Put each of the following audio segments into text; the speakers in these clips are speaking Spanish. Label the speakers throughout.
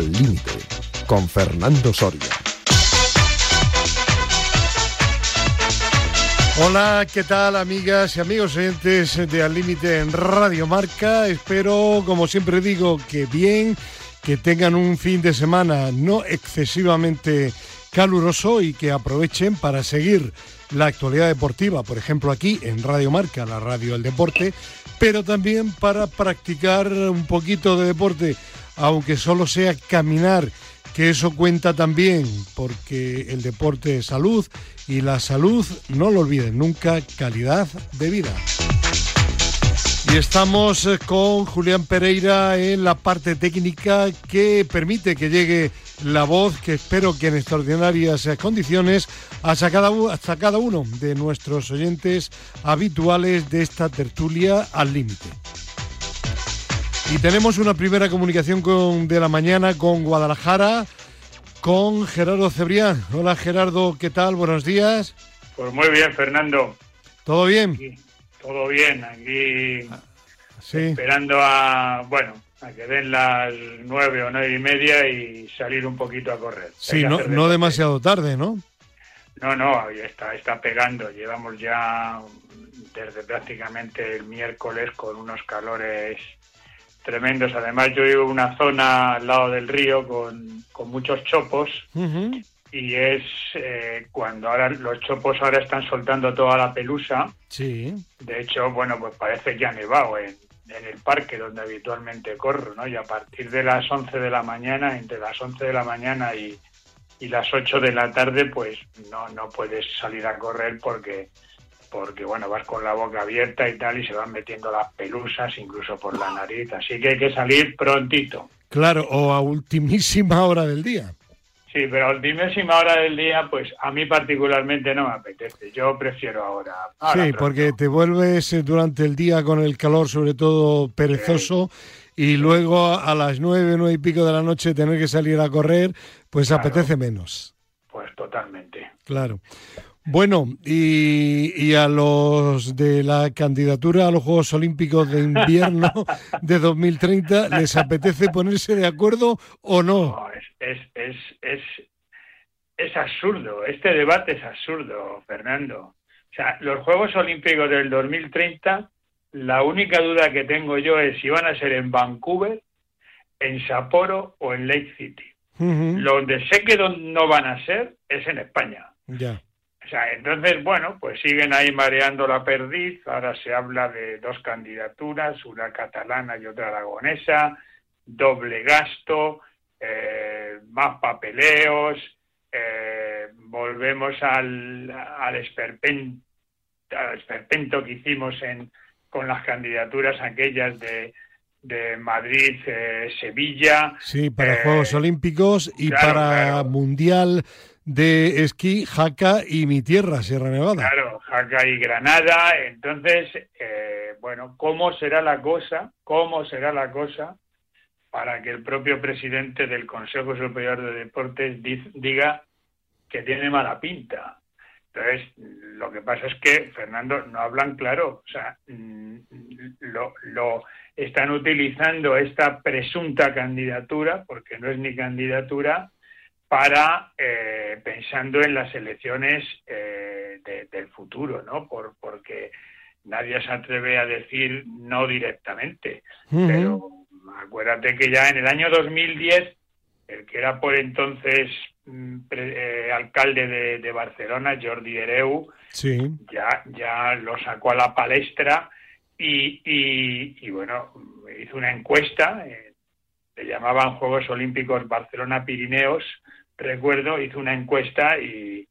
Speaker 1: Al Límite, con Fernando Soria.
Speaker 2: Hola, ¿qué tal amigas y amigos oyentes de Al Límite en Radio Marca? Espero, como siempre digo, que bien, que tengan un fin de semana no excesivamente caluroso y que aprovechen para seguir la actualidad deportiva, por ejemplo aquí en Radio Marca, la radio del deporte, pero también para practicar un poquito de deporte, aunque solo sea caminar, que eso cuenta también, porque el deporte es salud y la salud, no lo olviden nunca, calidad de vida. Y estamos eh, con Julián Pereira en la parte técnica que permite que llegue la voz que espero que en extraordinarias condiciones hasta cada, hasta cada uno de nuestros oyentes habituales de esta tertulia al límite. Y tenemos una primera comunicación con, de la mañana con Guadalajara, con Gerardo Cebrián. Hola Gerardo, ¿qué tal? Buenos días.
Speaker 3: Pues muy bien, Fernando.
Speaker 2: ¿Todo bien?
Speaker 3: todo bien, aquí esperando a, bueno, a que den las nueve o nueve y media y salir un poquito a correr.
Speaker 2: Sí, no, no demasiado tarde, ¿no?
Speaker 3: No, no, está, está pegando. Llevamos ya desde prácticamente el miércoles con unos calores tremendos. Además, yo vivo en una zona al lado del río con, con muchos chopos y es eh, cuando ahora los chopos ahora están soltando toda la pelusa.
Speaker 2: Sí.
Speaker 3: De hecho, bueno, pues parece que ha nevado en, en el parque donde habitualmente corro, ¿no? Y a partir de las 11 de la mañana, entre las 11 de la mañana y, y las 8 de la tarde, pues no, no puedes salir a correr porque, porque, bueno, vas con la boca abierta y tal y se van metiendo las pelusas incluso por la nariz. Así que hay que salir prontito.
Speaker 2: Claro, o a ultimísima hora del día.
Speaker 3: Sí, pero a ultimísima hora del día, pues a mí particularmente no me apetece. Yo prefiero ahora.
Speaker 2: sí, porque te vuelves eh, durante el día con el calor, sobre todo perezoso, y luego a las nueve, nueve y pico de la noche tener que salir a correr, pues apetece menos.
Speaker 3: Pues totalmente.
Speaker 2: Claro. Bueno, y, a los de la candidatura a los Juegos Olímpicos de Invierno de 2030, ¿les apetece ponerse de acuerdo o no?
Speaker 3: es, es, es, es, absurdo, este debate es absurdo, Fernando. O sea, los Juegos Olímpicos del 2030, la única duda que tengo yo es si van a ser en Vancouver, en Sapporo o en Lake City. Donde sé que no van a ser es en España.
Speaker 2: Ya.
Speaker 3: Sea, entonces, bueno, pues siguen ahí mareando la perdiz. Ahora se habla de dos candidaturas, una catalana y otra aragonesa, doble gasto, eh, más papeleos, eh, volvemos al, al, esperpento, que hicimos en, con las candidaturas aquellas de, de Madrid, eh, Sevilla.
Speaker 2: Sí, para Juegos Olímpicos y para Mundial de esquí, Jaca y mi tierra, Sierra Nevada.
Speaker 3: Claro, Jaca y Granada. Entonces, eh, bueno, ¿cómo será la cosa? ¿Cómo será la cosa para que el propio presidente del Consejo Superior de Deportes diga que tiene mala pinta? Entonces, lo que pasa es que, Fernando, no hablan claro. O sea, mm, lo, lo están utilizando esta presunta candidatura, porque no es ni candidatura, para eh, pensando en las elecciones eh, del futuro, ¿no? Por, porque nadie se atreve a decir no directamente. Pero acuérdate que ya en el año 2010, el que era por entonces mm, eh, alcalde de, Barcelona, Jordi Hereu, ya, ya lo sacó a la palestra y, y, bueno, hizo una encuesta, le llamaban Juegos Olímpicos Barcelona Pirineos, recuerdo, hizo una encuesta y,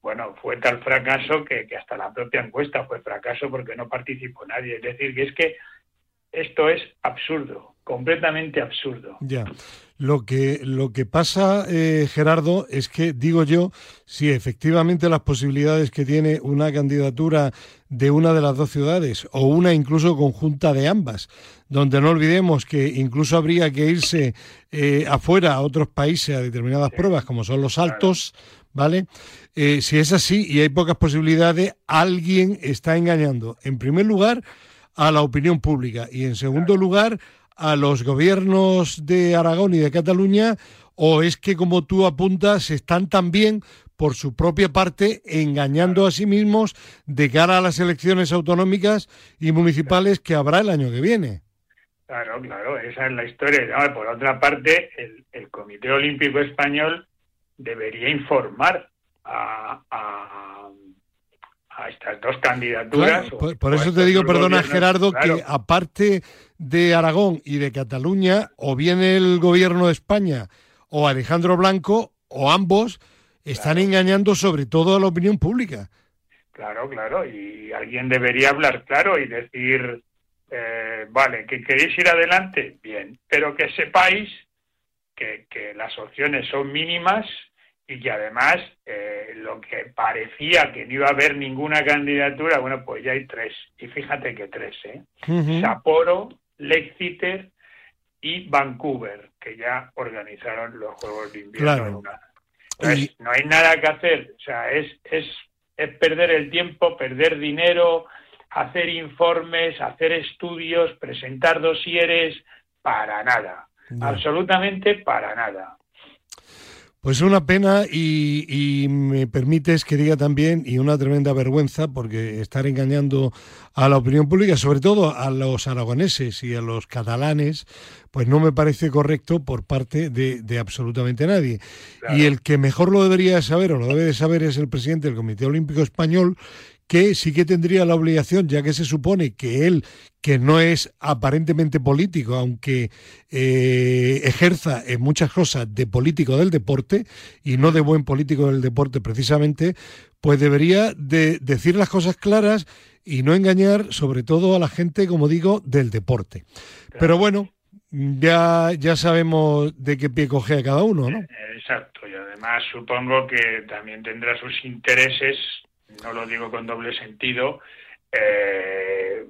Speaker 3: bueno, fue tal fracaso que, hasta la propia encuesta fue fracaso porque no participó nadie. Es decir, que es que esto es absurdo, completamente absurdo.
Speaker 2: Ya. Lo que, lo que pasa, eh, Gerardo, es que, digo yo, si efectivamente las posibilidades que tiene una candidatura de una de las dos ciudades o una incluso conjunta de ambas, donde no olvidemos que incluso habría que irse eh, afuera a otros países a determinadas pruebas, como son los altos, ¿vale? Eh, si es así y hay pocas posibilidades, alguien está engañando, en primer lugar, a la opinión pública y en segundo lugar a los gobiernos de Aragón y de Cataluña o es que, como tú apuntas, están también por su propia parte engañando a sí mismos de cara a las elecciones autonómicas y municipales que habrá el año que viene.
Speaker 3: Claro, claro, esa es la historia. por otra parte, el, Comité Olímpico Español debería informar a, estas dos candidaturas.
Speaker 2: por, eso te digo, perdona Gerardo, que aparte de Aragón y de Cataluña, o viene el gobierno de España o Alejandro Blanco, o ambos, están engañando sobre todo a la opinión pública.
Speaker 3: Claro, claro, y alguien debería hablar claro y decir, eh, vale, que queréis ir adelante, bien, pero que sepáis que, las opciones son mínimas y que además eh, lo que parecía que no iba a haber ninguna candidatura, bueno, pues ya hay tres, y fíjate que tres, ¿eh? Sapporo, Leicester y Vancouver, que ya organizaron los Juegos de Invierno. Entonces, no hay nada que hacer, o sea, es, es, es perder el tiempo, perder dinero, hacer informes, hacer estudios, presentar dosieres, para nada, absolutamente para nada.
Speaker 2: Pues una pena y, me permites que diga también, y una tremenda vergüenza, porque estar engañando a la opinión pública, sobre todo a los aragoneses y a los catalanes, pues no me parece correcto por parte de, absolutamente nadie. Y el que mejor lo debería saber o lo debe de saber es el presidente del Comité Olímpico Español, que sí que tendría la obligación, ya que se supone que él, que no es aparentemente político, aunque eh, ejerza en muchas cosas de político del deporte y no de buen político del deporte precisamente, pues debería de decir las cosas claras y no engañar sobre todo a la gente, como digo, del deporte. Pero bueno, ya, ya sabemos de qué pie coge cada uno, ¿no?
Speaker 3: Exacto, y además supongo que también tendrá sus intereses no lo digo con doble sentido, eh,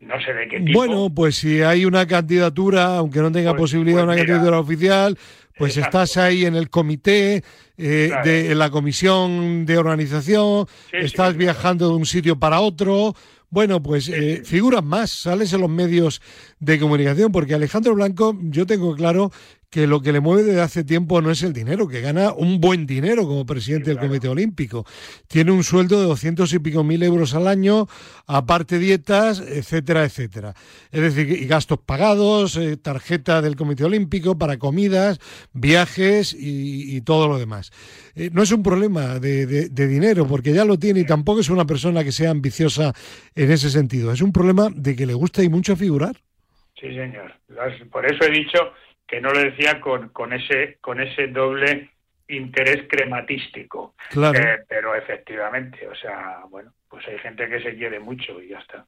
Speaker 3: no sé de qué tipo.
Speaker 2: Bueno, pues si hay una candidatura, aunque no tenga pues, posibilidad de pues una candidatura oficial, pues estás ahí en el comité, eh, de en la comisión de organización, estás viajando de un sitio para otro. Bueno, pues eh, figuras más, sales en los medios de comunicación, porque Alejandro Blanco, yo tengo claro que lo que le mueve desde hace tiempo no es el dinero, que gana un buen dinero como presidente del Comité Olímpico. Tiene un sueldo de doscientos y pico mil euros al año, aparte dietas, etcétera, etcétera. Es decir, y gastos pagados, eh, tarjeta del Comité Olímpico para comidas, viajes y, todo lo demás. Eh, no es un problema de, dinero, porque ya lo tiene y tampoco es una persona que sea ambiciosa en ese sentido. Es un problema de que le gusta y mucho figurar.
Speaker 3: Sí, señor. Por eso he dicho que no lo decía con, con, ese, con ese doble interés crematístico.
Speaker 2: Claro.
Speaker 3: Eh, pero efectivamente, o sea, bueno, pues hay gente que se quiere mucho y ya está.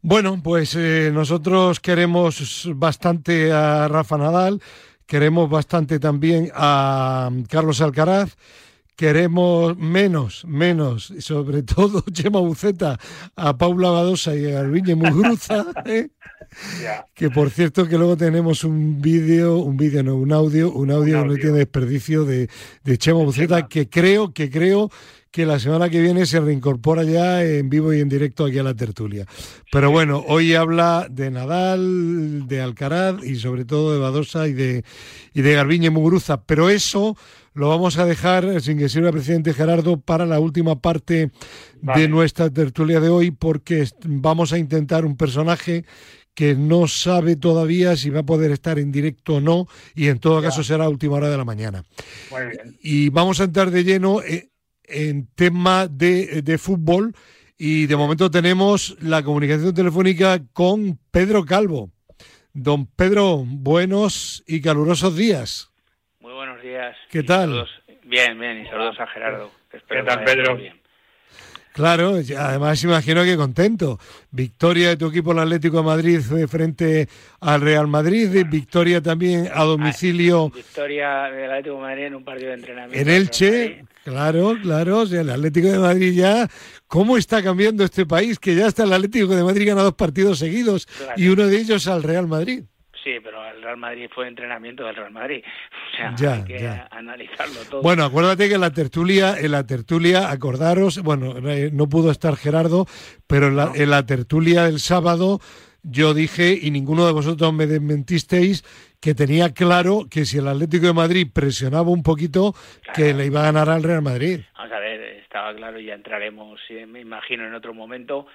Speaker 2: Bueno, pues eh, nosotros queremos bastante a Rafa Nadal, queremos bastante también a Carlos Alcaraz queremos menos, menos, y sobre todo Chema Buceta, a Paula Badosa y a Alviñe Mugruza, ¿eh? que por cierto que luego tenemos un vídeo, un vídeo no, un audio, un audio, no tiene desperdicio de, de Chema Buceta, que creo, que creo que la semana que viene se reincorpora ya en vivo y en directo aquí a la tertulia. Pero bueno, hoy habla de Nadal, de Alcaraz y sobre todo de Badosa y de, y de Garbiñe Muguruza. Pero eso lo vamos a dejar, sin que sirva presidente Gerardo, para la última parte de nuestra tertulia de hoy, porque vamos a intentar un personaje que no sabe todavía si va a poder estar en directo o no, y en todo caso será a última hora de la mañana. Y vamos a entrar de lleno eh, en tema de, fútbol y de momento tenemos la comunicación telefónica con Pedro Calvo. Don Pedro, buenos y calurosos días.
Speaker 4: Días.
Speaker 2: ¿Qué tal?
Speaker 4: bien, bien, y saludos a Gerardo.
Speaker 3: ¿Qué tal, Pedro? Bien.
Speaker 2: Claro, además imagino que contento. Victoria de tu equipo, el Atlético de Madrid, frente al Real Madrid. Victoria también a domicilio.
Speaker 4: Victoria del Atlético de Madrid en un partido de entrenamiento.
Speaker 2: En Elche, claro, claro. O sea, el Atlético de Madrid ya. ¿Cómo está cambiando este país? Que ya está el Atlético de Madrid gana dos partidos seguidos y uno de ellos al Real Madrid.
Speaker 4: Sí, pero el Real Madrid fue entrenamiento del Real Madrid. O sea, ya, hay que analizarlo todo.
Speaker 2: Bueno, acuérdate que en la tertulia, en la tertulia, acordaros, bueno, eh, no pudo estar Gerardo, pero en la, tertulia del sábado yo dije, y ninguno de vosotros me desmentisteis, que tenía claro que si el Atlético de Madrid presionaba un poquito, que le iba a ganar al Real Madrid.
Speaker 4: Vamos a ver, estaba claro, ya entraremos, eh, me imagino, en otro momento,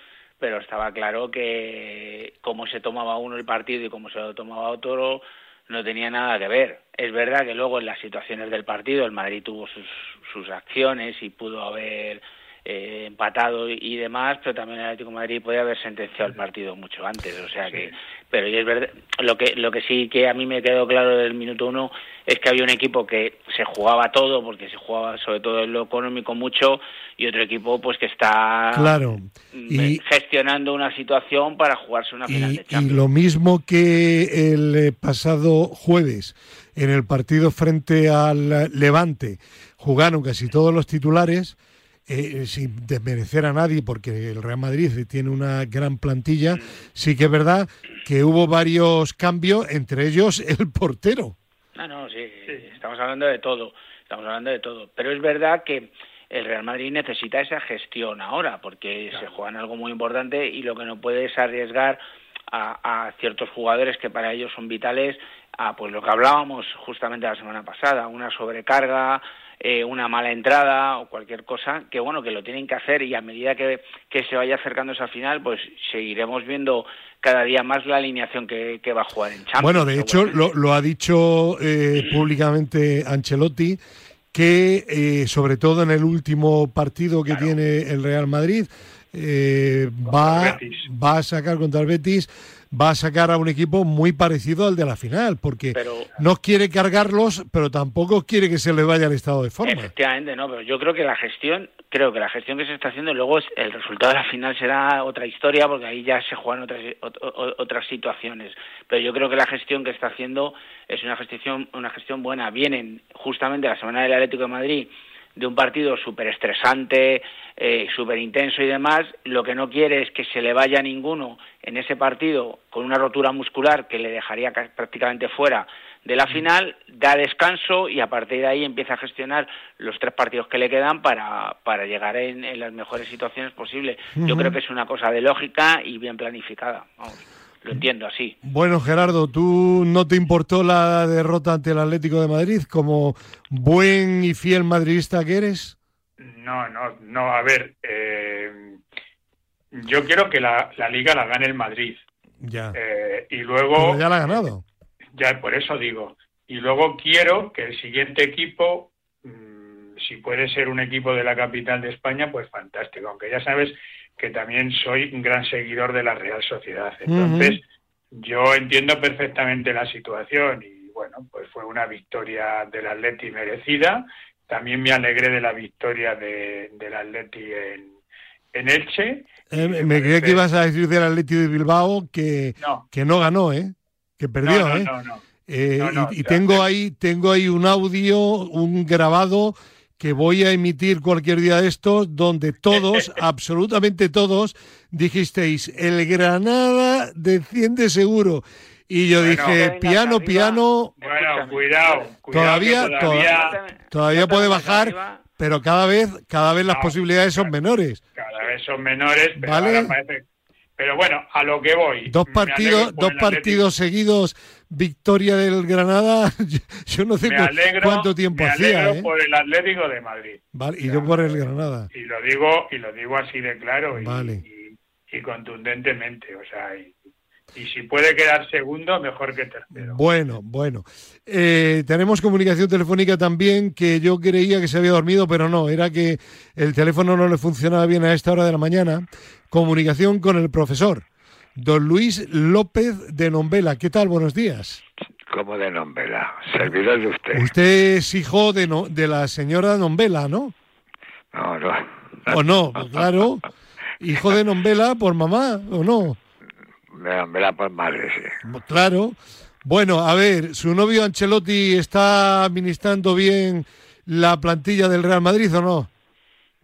Speaker 4: pero estaba claro que cómo se tomaba uno el partido y cómo se lo tomaba otro no tenía nada que ver. Es verdad que luego en las situaciones del partido el Madrid tuvo sus, sus acciones y pudo haber eh, empatado y demás, pero también el Atlético de Madrid podía haber sentenciado el partido mucho antes, o sea que, pero y es verdad, lo que lo que sí que a mí me quedó claro del minuto uno es que había un equipo que se jugaba todo, porque se jugaba sobre todo en lo económico mucho, y otro equipo pues que está
Speaker 2: claro
Speaker 4: y, gestionando una situación para jugarse una final de Champions.
Speaker 2: Y lo mismo que el eh, pasado jueves en el partido frente al Levante jugaron casi todos los titulares eh, sin desmerecer a nadie, porque el Real Madrid tiene una gran plantilla, sí que es verdad que hubo varios cambios, entre ellos el portero.
Speaker 4: Ah, no, sí, estamos hablando de todo, estamos hablando de todo. Pero es verdad que el Real Madrid necesita esa gestión ahora, porque se juega en algo muy importante y lo que no puede es arriesgar a, a, ciertos jugadores que para ellos son vitales a pues lo que hablábamos justamente la semana pasada, una sobrecarga, eh, una mala entrada o cualquier cosa, que bueno, que lo tienen que hacer y a medida que, que se vaya acercando esa final, pues seguiremos viendo cada día más la alineación que, que va a jugar en Champions.
Speaker 2: Bueno, de hecho, lo, lo, ha dicho eh, públicamente Ancelotti, que eh, sobre todo en el último partido que tiene el Real Madrid, eh, va, va a sacar contra el Betis va a sacar a un equipo muy parecido al de la final, porque no quiere cargarlos, pero tampoco quiere que se le vaya el estado de forma.
Speaker 4: Efectivamente, no, pero yo creo que la gestión, creo que la gestión que se está haciendo, luego el resultado de la final será otra historia, porque ahí ya se juegan otras, otras situaciones. Pero yo creo que la gestión que está haciendo es una gestión, una gestión buena. Vienen justamente la semana del Atlético de Madrid de un partido súper estresante, eh, súper intenso y demás, lo que no quiere es que se le vaya ninguno en ese partido con una rotura muscular que le dejaría prácticamente fuera de la final, da descanso y a partir de ahí empieza a gestionar los tres partidos que le quedan para, para llegar en, las mejores situaciones posibles. Yo creo que es una cosa de lógica y bien planificada. Lo entiendo así.
Speaker 2: Bueno, Gerardo, ¿tú no te importó la derrota ante el Atlético de Madrid como buen y fiel madridista que eres?
Speaker 3: No, no, no. A ver, eh, yo quiero que la, la, liga la gane el Madrid.
Speaker 2: Ya.
Speaker 3: Eh, y luego.
Speaker 2: ya la ha ganado.
Speaker 3: Ya, por eso digo. Y luego quiero que el siguiente equipo, mmm, si puede ser un equipo de la capital de España, pues fantástico. Aunque ya sabes que también soy un gran seguidor de la Real Sociedad. Entonces, yo entiendo perfectamente la situación y bueno, pues fue una victoria del Atleti merecida. También me alegré de la victoria de, del Atleti en, en Elche.
Speaker 2: Eh, me creía que ibas a decir del Atleti de Bilbao que no, que no ganó, ¿eh? Que perdió,
Speaker 3: no,
Speaker 2: ¿eh?
Speaker 3: No,
Speaker 2: eh, y, y tengo ahí tengo ahí un audio, un grabado que voy a emitir cualquier día de estos, donde todos, absolutamente todos, dijisteis, el Granada desciende seguro. Y yo dije, piano, piano.
Speaker 3: Bueno, cuidado,
Speaker 2: todavía, todavía, todavía, puede bajar, pero cada vez, cada vez las posibilidades son menores.
Speaker 3: Cada vez son menores, pero
Speaker 2: ¿Vale?
Speaker 3: parece pero bueno, a lo que voy.
Speaker 2: Dos partidos, dos partidos seguidos, victoria del Granada. Yo no sé
Speaker 3: alegro,
Speaker 2: cuánto tiempo
Speaker 3: me
Speaker 2: hacía.
Speaker 3: ¿eh? por el Atlético de Madrid.
Speaker 2: Vale, y yo por el Granada.
Speaker 3: Y lo digo, y lo digo así de claro y,
Speaker 2: vale.
Speaker 3: y, y contundentemente, o sea, y, y si puede quedar segundo, mejor que tercero.
Speaker 2: Bueno, bueno. Eh, tenemos comunicación telefónica también que yo creía que se había dormido, pero no, era que el teléfono no le funcionaba bien a esta hora de la mañana. Comunicación con el profesor, don Luis López de Nombela. ¿Qué tal? Buenos días.
Speaker 5: ¿Cómo de Nombela? Servidor de usted.
Speaker 2: Usted es hijo de, no, de la señora Nombela, ¿no?
Speaker 5: No, no.
Speaker 2: ¿O no? Pues claro. Hijo de Nombela por mamá, ¿o no?
Speaker 5: Nombela por madre, sí.
Speaker 2: Claro. Bueno, a ver, ¿su novio Ancelotti está administrando bien la plantilla del Real Madrid o no?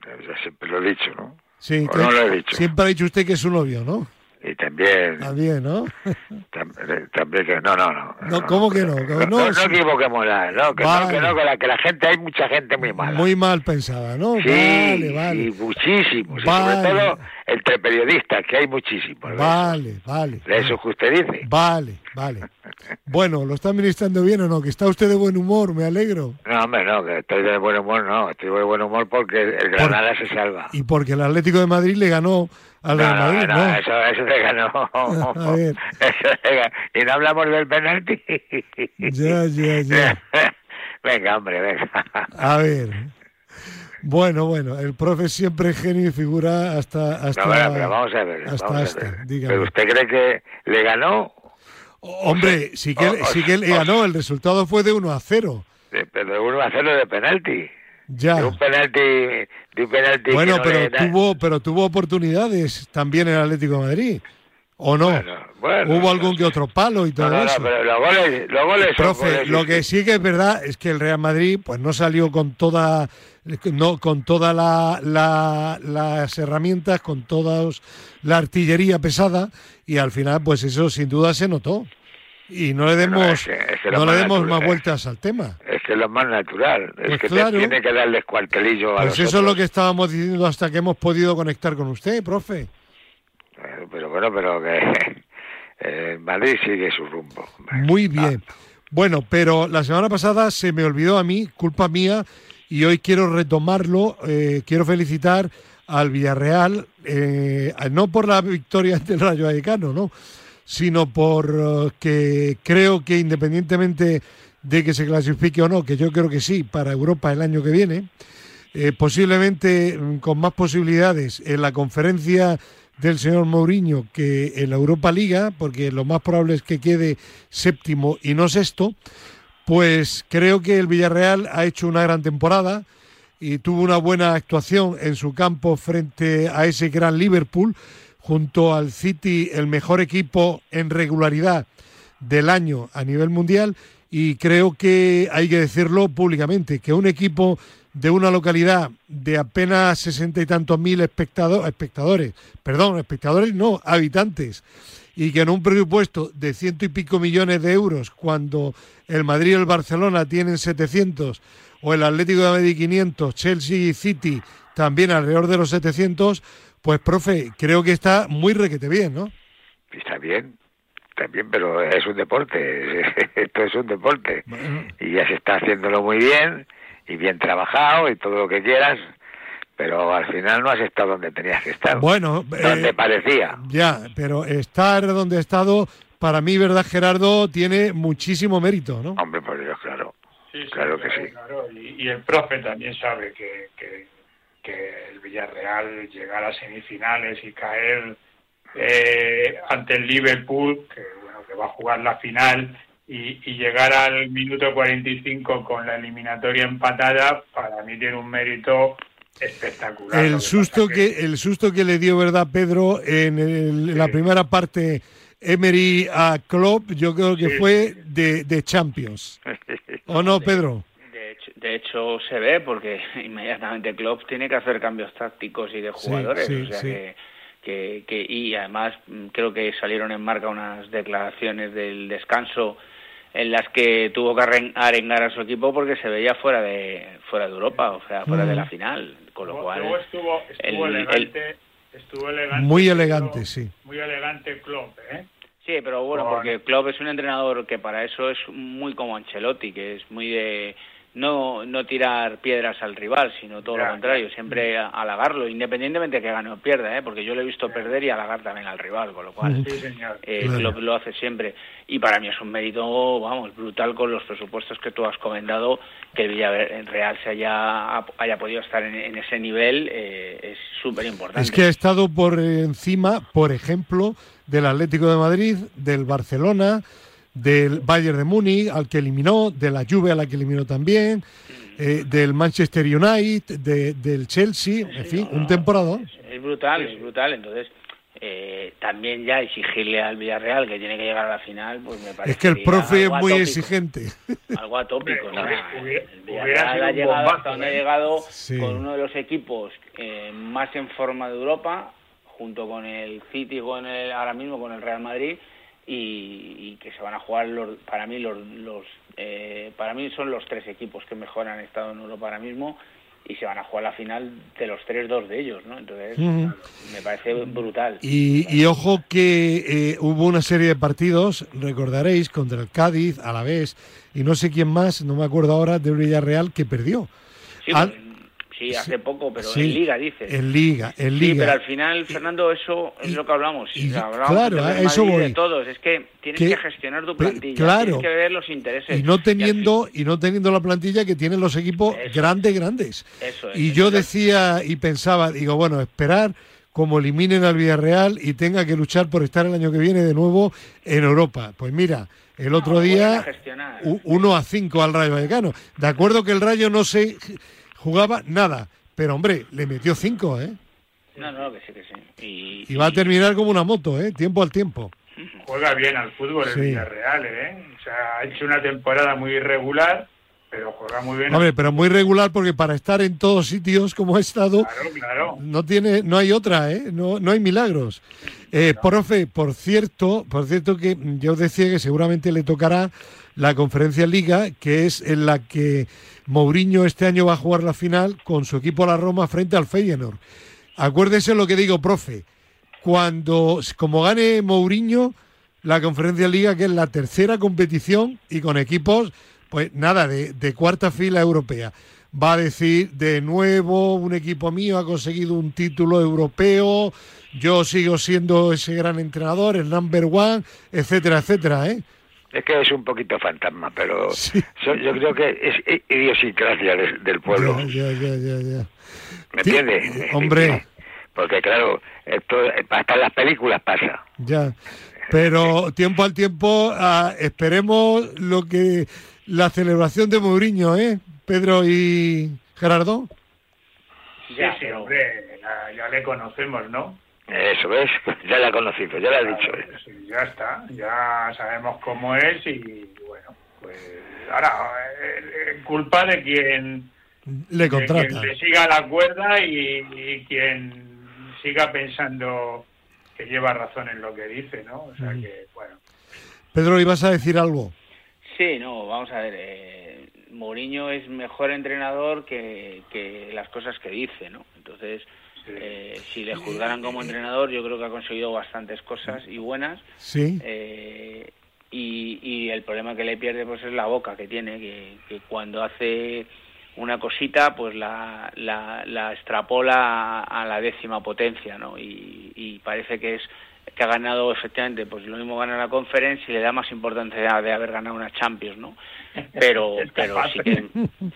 Speaker 5: Yo siempre lo he dicho, ¿no?
Speaker 2: Sí,
Speaker 5: O no lo he dicho.
Speaker 2: siempre ha dicho usted que es su novio, ¿no?
Speaker 5: Y también
Speaker 2: También, ¿no?
Speaker 5: tam- eh, también no no no
Speaker 2: No, ¿cómo que no?
Speaker 5: no,
Speaker 2: No,
Speaker 5: no, equivoquemos nada no que
Speaker 2: Vale.
Speaker 5: no que no que la, que la gente hay mucha gente muy mala
Speaker 2: Muy mal pensada, ¿no?
Speaker 5: sí
Speaker 2: Vale, vale.
Speaker 5: y muchísimos y
Speaker 2: Vale.
Speaker 5: sobre todo entre periodistas que hay muchísimos.
Speaker 2: Vale, vale.
Speaker 5: eso que usted dice
Speaker 2: Vale, vale. Bueno, ¿lo está administrando bien o no? Que está usted de buen humor, me alegro.
Speaker 5: no hombre no que estoy de buen humor no estoy de buen humor porque el Granada se salva
Speaker 2: Y porque el Atlético de Madrid le ganó al Real
Speaker 5: no, no,
Speaker 2: Madrid,
Speaker 5: no,
Speaker 2: ¿no?
Speaker 5: eso, eso le ganó.
Speaker 2: A ver.
Speaker 5: Eso le ganó. Y no hablamos del penalti.
Speaker 2: Ya, ya, ya.
Speaker 5: Venga, hombre, venga.
Speaker 2: A ver. Bueno, bueno, el profe siempre es genio y figura hasta... hasta
Speaker 5: No, pero vamos a ver.
Speaker 2: hasta
Speaker 5: vamos a
Speaker 2: hasta,
Speaker 5: ver.
Speaker 2: dígame.
Speaker 5: ¿Pero usted cree que le ganó?
Speaker 2: Hombre, sí que,
Speaker 5: o- o-
Speaker 2: sí que le
Speaker 5: o-
Speaker 2: ganó, el resultado fue de 1 a 0.
Speaker 5: De- Pero de uno a cero de penalti.
Speaker 2: Ya.
Speaker 5: De un penalti. De un penalti
Speaker 2: Bueno,
Speaker 5: no
Speaker 2: pero tuvo, pero tuvo oportunidades también el Atlético de Madrid. ¿O no?
Speaker 5: Bueno, bueno,
Speaker 2: Hubo algún que otro palo y todo
Speaker 5: no, no,
Speaker 2: eso.
Speaker 5: pero los goles, los goles son
Speaker 2: Profe,
Speaker 5: goles
Speaker 2: lo que sí que es verdad es que el Real Madrid pues no salió con toda no con toda la, la- las herramientas, con toda la artillería pesada y al final pues eso sin duda se notó. Y no le demos
Speaker 5: es que- es que lo
Speaker 2: no le
Speaker 5: más
Speaker 2: demos
Speaker 5: natural,
Speaker 2: más
Speaker 5: eh.
Speaker 2: vueltas al tema.
Speaker 5: Es que es lo más natural.
Speaker 2: Pues
Speaker 5: es que te-
Speaker 2: claro.
Speaker 5: tiene que darles cuartelillo a
Speaker 2: Pues
Speaker 5: los
Speaker 2: eso es lo que estábamos diciendo hasta que hemos podido conectar con usted, profe.
Speaker 5: Pero bueno, pero que eh, Madrid sigue su rumbo.
Speaker 2: Muy bien. Bueno, pero la semana pasada se me olvidó a mí, culpa mía, y hoy quiero retomarlo. eh, quiero felicitar al Villarreal, eh, no por la victoria del Rayo Vallecano, ¿no? Sino por eh, que creo que independientemente de que se clasifique o no, que yo creo que sí, para Europa el año que viene, eh, posiblemente mm, con más posibilidades en la conferencia del señor Mourinho que en la Europa Liga, porque lo más probable es que quede séptimo y no sexto, pues creo que el Villarreal ha hecho una gran temporada y tuvo una buena actuación en su campo frente a ese gran Liverpool, junto al City, el mejor equipo en regularidad del año a nivel mundial. Y creo que hay que decirlo públicamente, que un equipo de una localidad de apenas sesenta y tantos mil espectado- espectadores, perdón, espectadores no, habitantes, y que en un presupuesto de ciento y pico millones de euros, cuando el Madrid y el Barcelona tienen 700, o el Atlético de Madrid 500, Chelsea y City también alrededor de los 700, pues profe, creo que está muy requete bien, ¿no?
Speaker 5: Está bien, está bien, pero es un deporte. Esto es un deporte. Y ya se está haciéndolo muy bien y bien trabajado y todo lo que quieras, pero al final no has estado donde tenías que estar.
Speaker 2: Bueno,
Speaker 5: donde
Speaker 2: eh,
Speaker 5: parecía.
Speaker 2: Ya, pero estar donde ha estado, para mí, ¿verdad, Gerardo? Tiene muchísimo mérito, ¿no?
Speaker 5: Hombre, por Dios, claro.
Speaker 3: Sí, sí,
Speaker 5: Claro que sí.
Speaker 3: claro. Y, y el profe también sabe que, que, que el Villarreal llegar a semifinales y caer eh, ante el Liverpool, que bueno que va a jugar la final, y, y llegar al minuto 45 con la eliminatoria empatada, para mí tiene un mérito espectacular.
Speaker 2: El
Speaker 3: que
Speaker 2: susto que, el susto que le dio, ¿verdad, Pedro, en, el- en la primera parte Emery a Klopp, yo creo que
Speaker 3: Sí,
Speaker 2: fue de, de Champions. ¿O no, Pedro?
Speaker 4: De hecho, se ve porque inmediatamente Klopp tiene que hacer cambios tácticos y de jugadores.
Speaker 2: sí,
Speaker 4: o sea
Speaker 2: sí.
Speaker 4: que, que, que- y además mm, creo que salieron en marca unas declaraciones del descanso en las que tuvo que arengar a su equipo porque se veía fuera de fuera de Europa, o sea, fuera de la
Speaker 2: Mm.
Speaker 4: final, con lo
Speaker 3: Luego-
Speaker 4: cual
Speaker 3: luego estuvo, estuvo
Speaker 4: el-
Speaker 3: elegante, estuvo elegante,
Speaker 2: Muy elegante, sí.
Speaker 3: Muy elegante Klopp, ¿eh?
Speaker 4: Sí, pero bueno, porque Klopp es un entrenador que para eso es muy como Ancelotti, que es muy de no no tirar piedras al rival, sino todo
Speaker 3: Ya,
Speaker 4: lo contrario,
Speaker 3: ya.
Speaker 4: siempre halagarlo, independientemente de que gane o pierda, ¿eh? porque yo lo he visto perder y halagar también al rival, con lo cual
Speaker 3: Sí, señor.
Speaker 4: eh,
Speaker 2: Claro.
Speaker 4: Lo hace siempre. Y para mí es un mérito, vamos, brutal con los presupuestos que tú has comentado, que el Villarreal se haya, haya podido estar en, en ese nivel, eh, es súper importante.
Speaker 2: Es que ha estado por encima, por ejemplo, del Atlético de Madrid, del Barcelona, del Bayern de Múnich, al que eliminó, de la Juve, a la que eliminó también, eh, del Manchester United, de- del Chelsea, en fin, un temporadón.
Speaker 4: Es brutal, es brutal. Entonces, eh, también ya exigirle al Villarreal que tiene que llegar a la final, pues me parece
Speaker 2: Es que el profe es muy
Speaker 4: atópico,
Speaker 2: exigente.
Speaker 4: Algo atópico, ¿no? El Villarreal ha llegado
Speaker 3: bombazo,
Speaker 4: hasta donde ha
Speaker 3: ¿eh?
Speaker 4: llegado
Speaker 2: Sí.
Speaker 4: con uno de los equipos eh, más en forma de Europa, junto con el City, con el, ahora mismo con el Real Madrid, y, que se van a jugar los, para mí los, los eh, para mí son los tres equipos que mejor han estado en Europa ahora mismo y se van a jugar la final de los tres dos de ellos, ¿no? Entonces me parece brutal.
Speaker 2: Y, ojo que eh, hubo una serie de partidos, recordaréis, contra el Cádiz, Alavés y no sé quién más, no me acuerdo ahora, de Villarreal que perdió.
Speaker 4: Sí, hace poco, pero en Liga, dice.
Speaker 2: En Liga, en Liga.
Speaker 4: Sí, pero al final, Fernando, eso es lo que hablamos.
Speaker 2: claro, a eso voy.
Speaker 4: De todos. Es que tienes que, gestionar tu plantilla.
Speaker 2: Claro.
Speaker 4: Tienes que ver los intereses.
Speaker 2: Y no teniendo, y, no teniendo la plantilla que tienen los equipos grandes, grandes.
Speaker 4: Eso es,
Speaker 2: y yo decía y pensaba, digo, bueno, esperar como eliminen al Villarreal y tenga que luchar por estar el año que viene de nuevo en Europa. Pues mira, el otro día 1 a 5 al Rayo Vallecano. De acuerdo que el Rayo no se jugaba nada. Pero hombre, le metió cinco, ¿eh?
Speaker 4: No, no, que sí, que sí.
Speaker 2: Y, va a terminar como una moto, ¿eh? Tiempo al tiempo.
Speaker 3: Juega bien al fútbol el Villarreal, ¿eh? O sea, ha hecho una temporada muy irregular, pero juega muy bien.
Speaker 2: Hombre, pero muy regular porque para estar en todos sitios como ha estado,
Speaker 3: claro, claro.
Speaker 2: no tiene, no hay otra, ¿eh? No, no hay milagros. Eh, Profe, por cierto, por cierto que yo decía que seguramente le tocará la conferencia Liga, que es en la que Mourinho este año va a jugar la final con su equipo la Roma frente al Feyenoord. Acuérdese lo que digo, profe. Cuando, como gane Mourinho, la Conferencia Liga, que es la tercera competición y con equipos, pues nada, de, cuarta fila europea. Va a decir de nuevo, un equipo mío ha conseguido un título europeo, yo sigo siendo ese gran entrenador, el number one, etcétera, etcétera, ¿eh?
Speaker 5: Es que es un poquito fantasma, pero yo creo que es idiosincrasia del pueblo.
Speaker 2: Ya, ya, ya, ya.
Speaker 5: ¿Me entiendes?
Speaker 2: Hombre.
Speaker 5: Porque claro, esto hasta en las películas pasa.
Speaker 2: Ya. Pero tiempo al tiempo, ah, esperemos lo que la celebración de Mourinho, ¿eh? Pedro y Gerardo.
Speaker 3: Sí, sí, hombre, ya le conocemos, ¿no?
Speaker 5: Eso es, ya la he conocido, ya la he dicho.
Speaker 3: ya está, ya sabemos cómo es y bueno, pues ahora, eh, culpa de quien
Speaker 2: le contrata.
Speaker 3: le siga la cuerda y, quien siga pensando que lleva razón en lo que dice, ¿no? O sea que, bueno.
Speaker 2: Pedro, ¿ibas a decir algo?
Speaker 4: Sí, no, vamos a ver. Eh, Mourinho es mejor entrenador que, que las cosas que dice, ¿no? Entonces, eh, si le juzgaran como entrenador, yo creo que ha conseguido bastantes cosas y buenas.
Speaker 2: Sí.
Speaker 4: Eh, y, el problema que le pierde pues es la boca que tiene, que, cuando hace una cosita pues la, la, extrapola a, la décima potencia, ¿no? Y, parece que es que ha ganado efectivamente pues lo mismo gana la conferencia y le da más importancia de haber ganado una Champions, ¿no? Pero pero sí que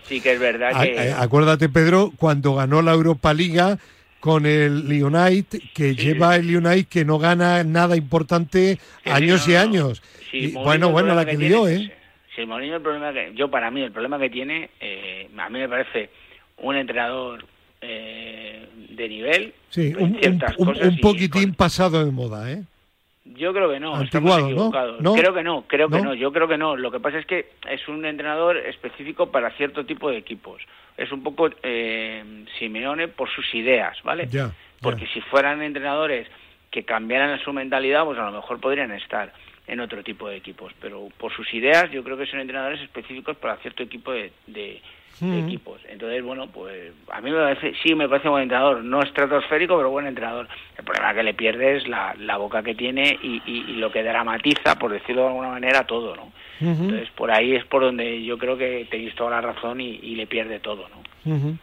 Speaker 4: sí que es verdad que
Speaker 2: eh, acuérdate Pedro cuando ganó la Europa Liga con el United, que lleva el United que no gana nada importante años y años. y, bueno, bueno, la que, dio, ¿eh?
Speaker 4: Sí, Mourinho el problema que, yo para mí el problema que tiene, eh, a mí me parece un entrenador eh, de nivel.
Speaker 2: Sí, un, un, poquitín pasado de moda, ¿eh?
Speaker 4: Yo creo que no, estamos equivocados. Creo que no, creo que no, yo creo que no. Lo que pasa es que es un entrenador específico para cierto tipo de equipos. Es un poco eh, Simeone por sus ideas, ¿vale? Porque si fueran entrenadores que cambiaran su mentalidad, pues a lo mejor podrían estar en otro tipo de equipos. Pero por sus ideas, yo creo que son entrenadores específicos para cierto equipo de, equipos. Entonces, bueno, pues a mí me parece, sí me parece un buen entrenador, no estratosférico, pero buen entrenador. El problema que le pierde es la, la boca que tiene y, lo que dramatiza, por decirlo de alguna manera, todo, ¿no? Entonces, por ahí es por donde yo creo que tenéis toda la razón y, le pierde todo, ¿no?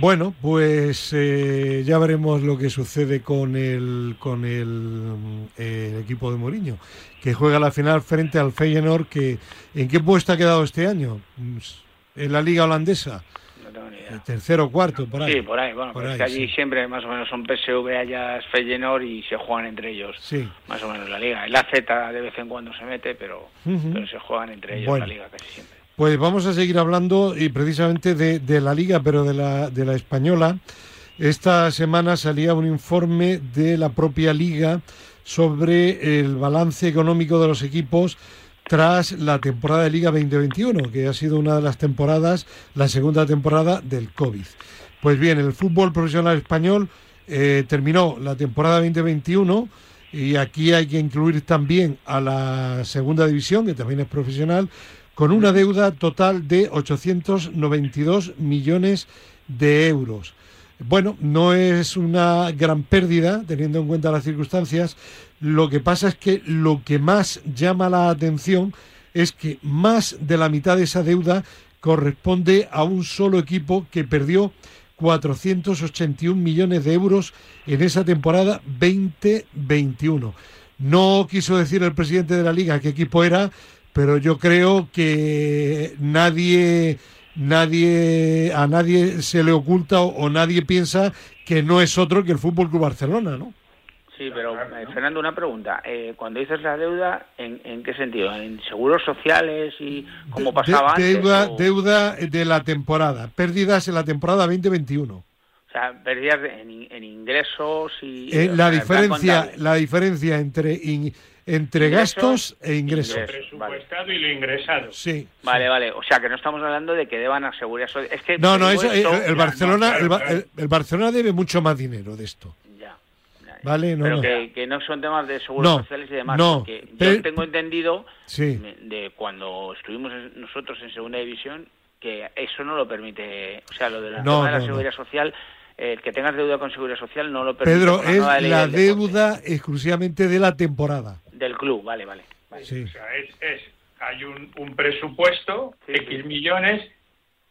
Speaker 2: Bueno, pues eh, ya veremos lo que sucede con el con el, eh, equipo de Mourinho, que juega la final frente al Feyenoord, que ¿en qué puesto ha quedado este año? En la liga holandesa.
Speaker 4: No tengo ni idea.
Speaker 2: tercero o cuarto, por ahí.
Speaker 4: Sí, por ahí. Bueno, es que allí siempre más o menos son PSV, Ajax, Feyenoord y se juegan entre ellos.
Speaker 2: Sí.
Speaker 4: Más o menos la liga. El AZ de vez en cuando se mete, pero, pero se juegan entre ellos la liga casi siempre.
Speaker 2: Pues vamos a seguir hablando y precisamente de, de la liga, pero de la, de la española. Esta semana salía un informe de la propia liga sobre el balance económico de los equipos tras la temporada de Liga 2021, que ha sido una de las temporadas, la segunda temporada del COVID. Pues bien, el fútbol profesional español eh, terminó la temporada 2021 y aquí hay que incluir también a la segunda división, que también es profesional, con una deuda total de 892 millones de euros. Bueno, no es una gran pérdida, teniendo en cuenta las circunstancias. Lo que pasa es que lo que más llama la atención es que más de la mitad de esa deuda corresponde a un solo equipo que perdió 481 millones de euros en esa temporada 2021. No quiso decir el presidente de la liga qué equipo era, pero yo creo que nadie nadie a nadie se le oculta o, nadie piensa que no es otro que el Fútbol Club Barcelona, ¿no?
Speaker 4: Sí, pero eh, Fernando, una pregunta. Eh, cuando dices la deuda, ¿en, qué sentido? ¿En seguros sociales y como pasaba
Speaker 2: antes? Deuda, deuda de la temporada, pérdidas en la temporada 2021.
Speaker 4: O sea, pérdidas en, ingresos y...
Speaker 2: Eh, la, diferencia, la diferencia entre entre gastos e ingresos. Lo
Speaker 3: presupuestado y lo ingresado.
Speaker 2: Sí.
Speaker 4: Vale, vale. O sea, que no estamos hablando de que deban asegurar... Es que
Speaker 2: no, no, eso, el, Barcelona, el, Barcelona debe mucho más dinero de esto.
Speaker 4: Ya.
Speaker 2: Vale, no,
Speaker 4: pero
Speaker 2: no.
Speaker 4: Que, que, no son temas de seguros sociales y demás. No, yo tengo entendido de cuando estuvimos nosotros en segunda división que eso no lo permite, o sea, lo de la, de la seguridad social el que tengas deuda con Seguridad Social no lo permite.
Speaker 2: Pedro, es la deuda exclusivamente de la temporada.
Speaker 4: Del club, vale, vale.
Speaker 3: Sí. O sea, es, hay un, un presupuesto, X millones,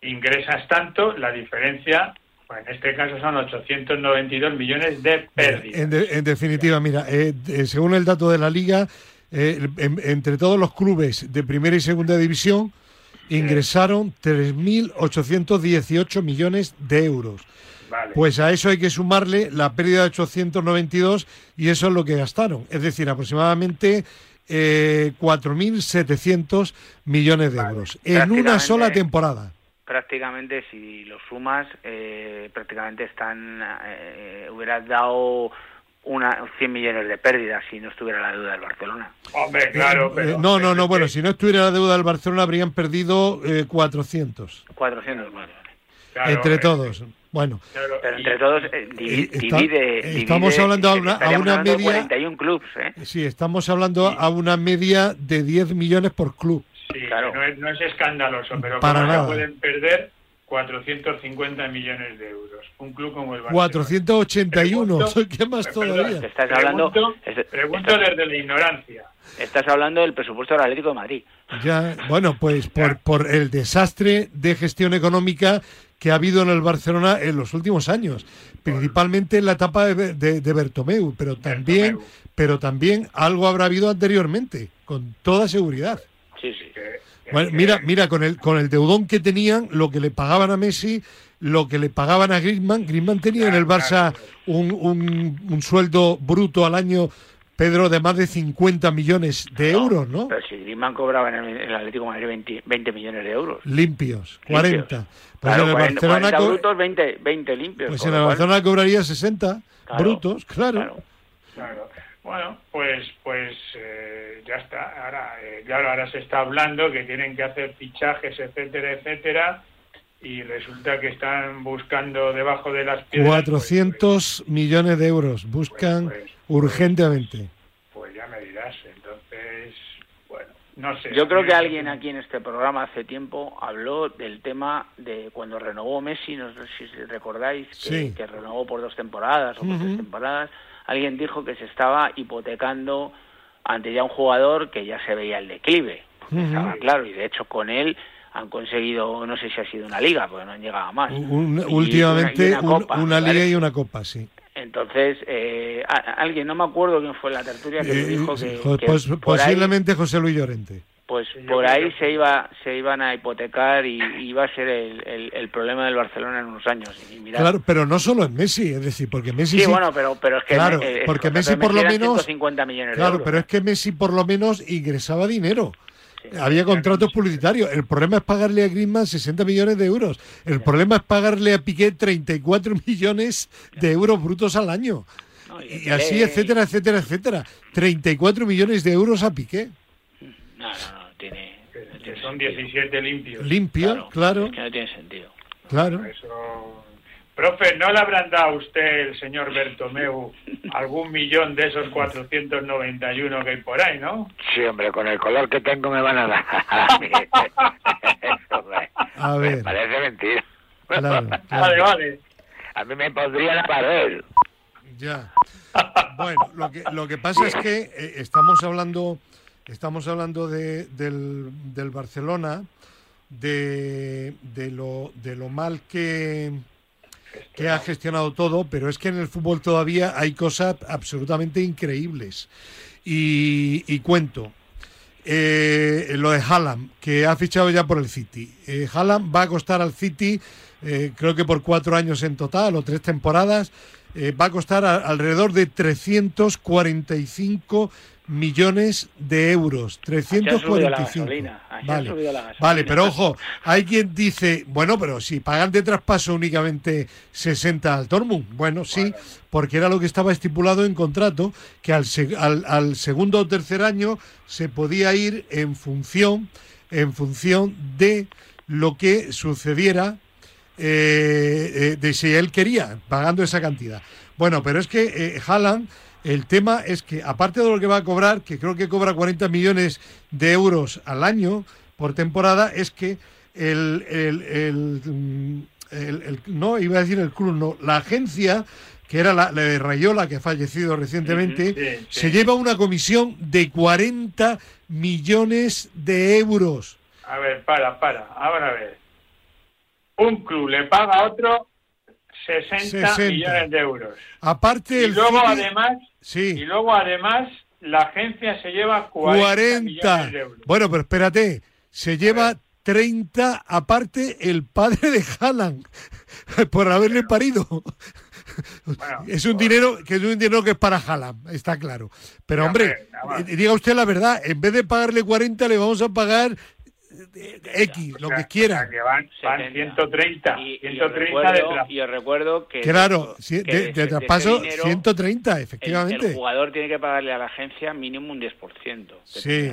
Speaker 3: ingresas tanto, la diferencia, en este caso son 892 millones de pérdidas.
Speaker 2: En, definitiva, mira, eh, según el dato de la liga, eh, entre todos los clubes de primera y segunda división, ingresaron 3.818 millones de euros. Pues a eso hay que sumarle la pérdida de 892 y eso es lo que gastaron. Es decir, aproximadamente eh, 4.700 millones de euros en una sola temporada.
Speaker 4: Prácticamente, si lo sumas, eh, prácticamente están, eh, hubieras dado una 100 millones de pérdidas si no estuviera la deuda del Barcelona.
Speaker 3: Hombre, claro,
Speaker 2: eh, no, no, no, bueno, si no estuviera la deuda del Barcelona habrían perdido 400.
Speaker 4: 400, vale.
Speaker 2: Entre todos. Bueno,
Speaker 4: pero entre todos eh, eh, divide,
Speaker 2: Estamos hablando a una, a una media.
Speaker 4: 41 clubs, ¿eh?
Speaker 2: Sí, estamos hablando a una media de 10 millones por club.
Speaker 3: Sí, claro. no, es, no es escandaloso, pero Para nada. pueden perder 450 millones de euros. Un club como el Barcelona.
Speaker 2: 481, ¿qué más todavía?
Speaker 4: Estás hablando,
Speaker 3: pregunto, desde la ignorancia.
Speaker 4: Estás hablando del presupuesto del Atlético de Madrid.
Speaker 2: Ya, bueno, pues por, por el desastre de gestión económica que ha habido en el Barcelona en los últimos años, principalmente en la etapa de, de, Bertomeu, pero también, pero también algo habrá habido anteriormente, con toda seguridad.
Speaker 4: Sí, sí.
Speaker 2: mira, mira, con el, con el deudón que tenían, lo que le pagaban a Messi, lo que le pagaban a Griezmann, Griezmann tenía en el Barça un, un, un sueldo bruto al año Pedro, de más de 50 millones de euros, ¿no?
Speaker 4: Pero si Griezmann cobraba en el, Atlético de Madrid 20, millones de euros.
Speaker 2: Limpios, 40.
Speaker 4: Pues en el Barcelona 40 brutos, 20, 20 limpios.
Speaker 2: Pues en el Barcelona cobraría 60 brutos, claro.
Speaker 3: claro. Bueno, pues pues eh, ya está. Ahora, eh, claro, ahora se está hablando que tienen que hacer fichajes, etcétera, etcétera y resulta que están buscando debajo de las piedras...
Speaker 2: 400 pues, millones de euros, buscan pues, pues, urgentemente.
Speaker 3: Pues ya me dirás, entonces, bueno, no sé.
Speaker 4: Yo creo que alguien aquí en este programa hace tiempo habló del tema de cuando renovó Messi, no sé si recordáis, que, renovó por dos temporadas o por tres temporadas, alguien dijo que se estaba hipotecando ante ya un jugador que ya se veía el declive, estaba claro, y de hecho con él han conseguido, no sé si ha sido una liga, porque no han llegado a más.
Speaker 2: últimamente una, liga y una copa, sí.
Speaker 4: Entonces, eh, alguien, no me acuerdo quién fue la tertulia que eh, dijo que...
Speaker 2: Pues, posiblemente José Luis Llorente.
Speaker 4: Pues por ahí se iba se iban a hipotecar y, iba a ser el, el, problema del Barcelona en unos años.
Speaker 2: claro, pero no solo en Messi, es decir, porque Messi...
Speaker 4: Sí, bueno, pero, pero es que...
Speaker 2: Claro, porque Messi, por lo menos...
Speaker 4: 150 millones
Speaker 2: claro, pero es que Messi por lo menos ingresaba dinero. Había contratos publicitarios. El problema es pagarle a Griezmann 60 millones de euros. El problema es pagarle a Piqué 34 millones de euros brutos al año. y, así, etcétera, etcétera, etcétera. 34 millones de euros a Piqué.
Speaker 4: No, no, no, tiene...
Speaker 3: son 17 limpios.
Speaker 2: Limpios, claro.
Speaker 4: que no tiene sentido.
Speaker 2: Claro.
Speaker 3: Profe, ¿no le habrán dado a usted, el señor Bertomeu, algún millón de esos 491 que hay por ahí, no?
Speaker 5: Sí, hombre, con el color que tengo me van a dar.
Speaker 2: a ver.
Speaker 5: Me parece mentira.
Speaker 2: Claro, claro.
Speaker 3: Vale, vale.
Speaker 5: A mí me pondría la pared.
Speaker 2: Ya. Bueno, lo que, lo que pasa es que eh, estamos hablando, estamos hablando de, del, del Barcelona, de, de, lo, de lo mal que, que ha gestionado todo, pero es que en el fútbol todavía hay cosas absolutamente increíbles. Y, cuento. Eh, lo de Haaland, que ha fichado ya por el City. Eh, Haaland va a costar al City, eh, creo que por cuatro años en total o tres temporadas, eh, va a costar alrededor de 345 millones de euros.
Speaker 4: Así ha subido la
Speaker 2: 345.
Speaker 4: gasolina, así ha
Speaker 2: Vale, vale, pero ojo, hay quien dice, bueno, pero si pagan de traspaso únicamente 60 al Dortmund. Bueno, sí, porque era lo que estaba estipulado en contrato, que al, se- al- al segundo o tercer año se podía ir en función, en función de lo que sucediera eh, eh, de si él quería, pagando esa cantidad. Bueno, pero es que eh, Haaland, el tema es que aparte de lo que va a cobrar, que creo que cobra 40 millones de euros al año por temporada, es que el, el- el, mm, el- el- no iba a decir el club, no, la agencia que era la, la de Rayola, que ha fallecido recientemente,
Speaker 3: Sí, sí.
Speaker 2: se lleva una comisión de 40 millones de euros.
Speaker 3: A ver, para, para. Ahora a ver. Un club le paga a otro 60,
Speaker 2: 60.
Speaker 3: millones de euros.
Speaker 2: Aparte
Speaker 3: Y
Speaker 2: el
Speaker 3: luego además,
Speaker 2: sí.
Speaker 3: y luego además la agencia se lleva 40,
Speaker 2: 40.
Speaker 3: millones de euros.
Speaker 2: Bueno, pero espérate, se lleva 30 aparte el padre de Haaland por haberle parido.
Speaker 3: Bueno,
Speaker 2: es un dinero que es un dinero que es para Haaland, está claro. Pero hombre,
Speaker 3: hombre,
Speaker 2: eh, diga usted la verdad, en vez de pagarle 40 le vamos a pagar X,
Speaker 3: O
Speaker 2: lo
Speaker 3: sea,
Speaker 2: que quiera.
Speaker 3: que van, van
Speaker 4: 70.
Speaker 3: 130.
Speaker 4: Y, y os
Speaker 3: 130
Speaker 4: recuerdo,
Speaker 3: detrás.
Speaker 4: y os recuerdo que
Speaker 2: Claro,
Speaker 4: que
Speaker 2: de, traspaso
Speaker 4: dinero,
Speaker 2: 130,
Speaker 4: el-
Speaker 2: efectivamente.
Speaker 4: El, jugador tiene que pagarle a la agencia mínimo un 10%. que
Speaker 2: Sí,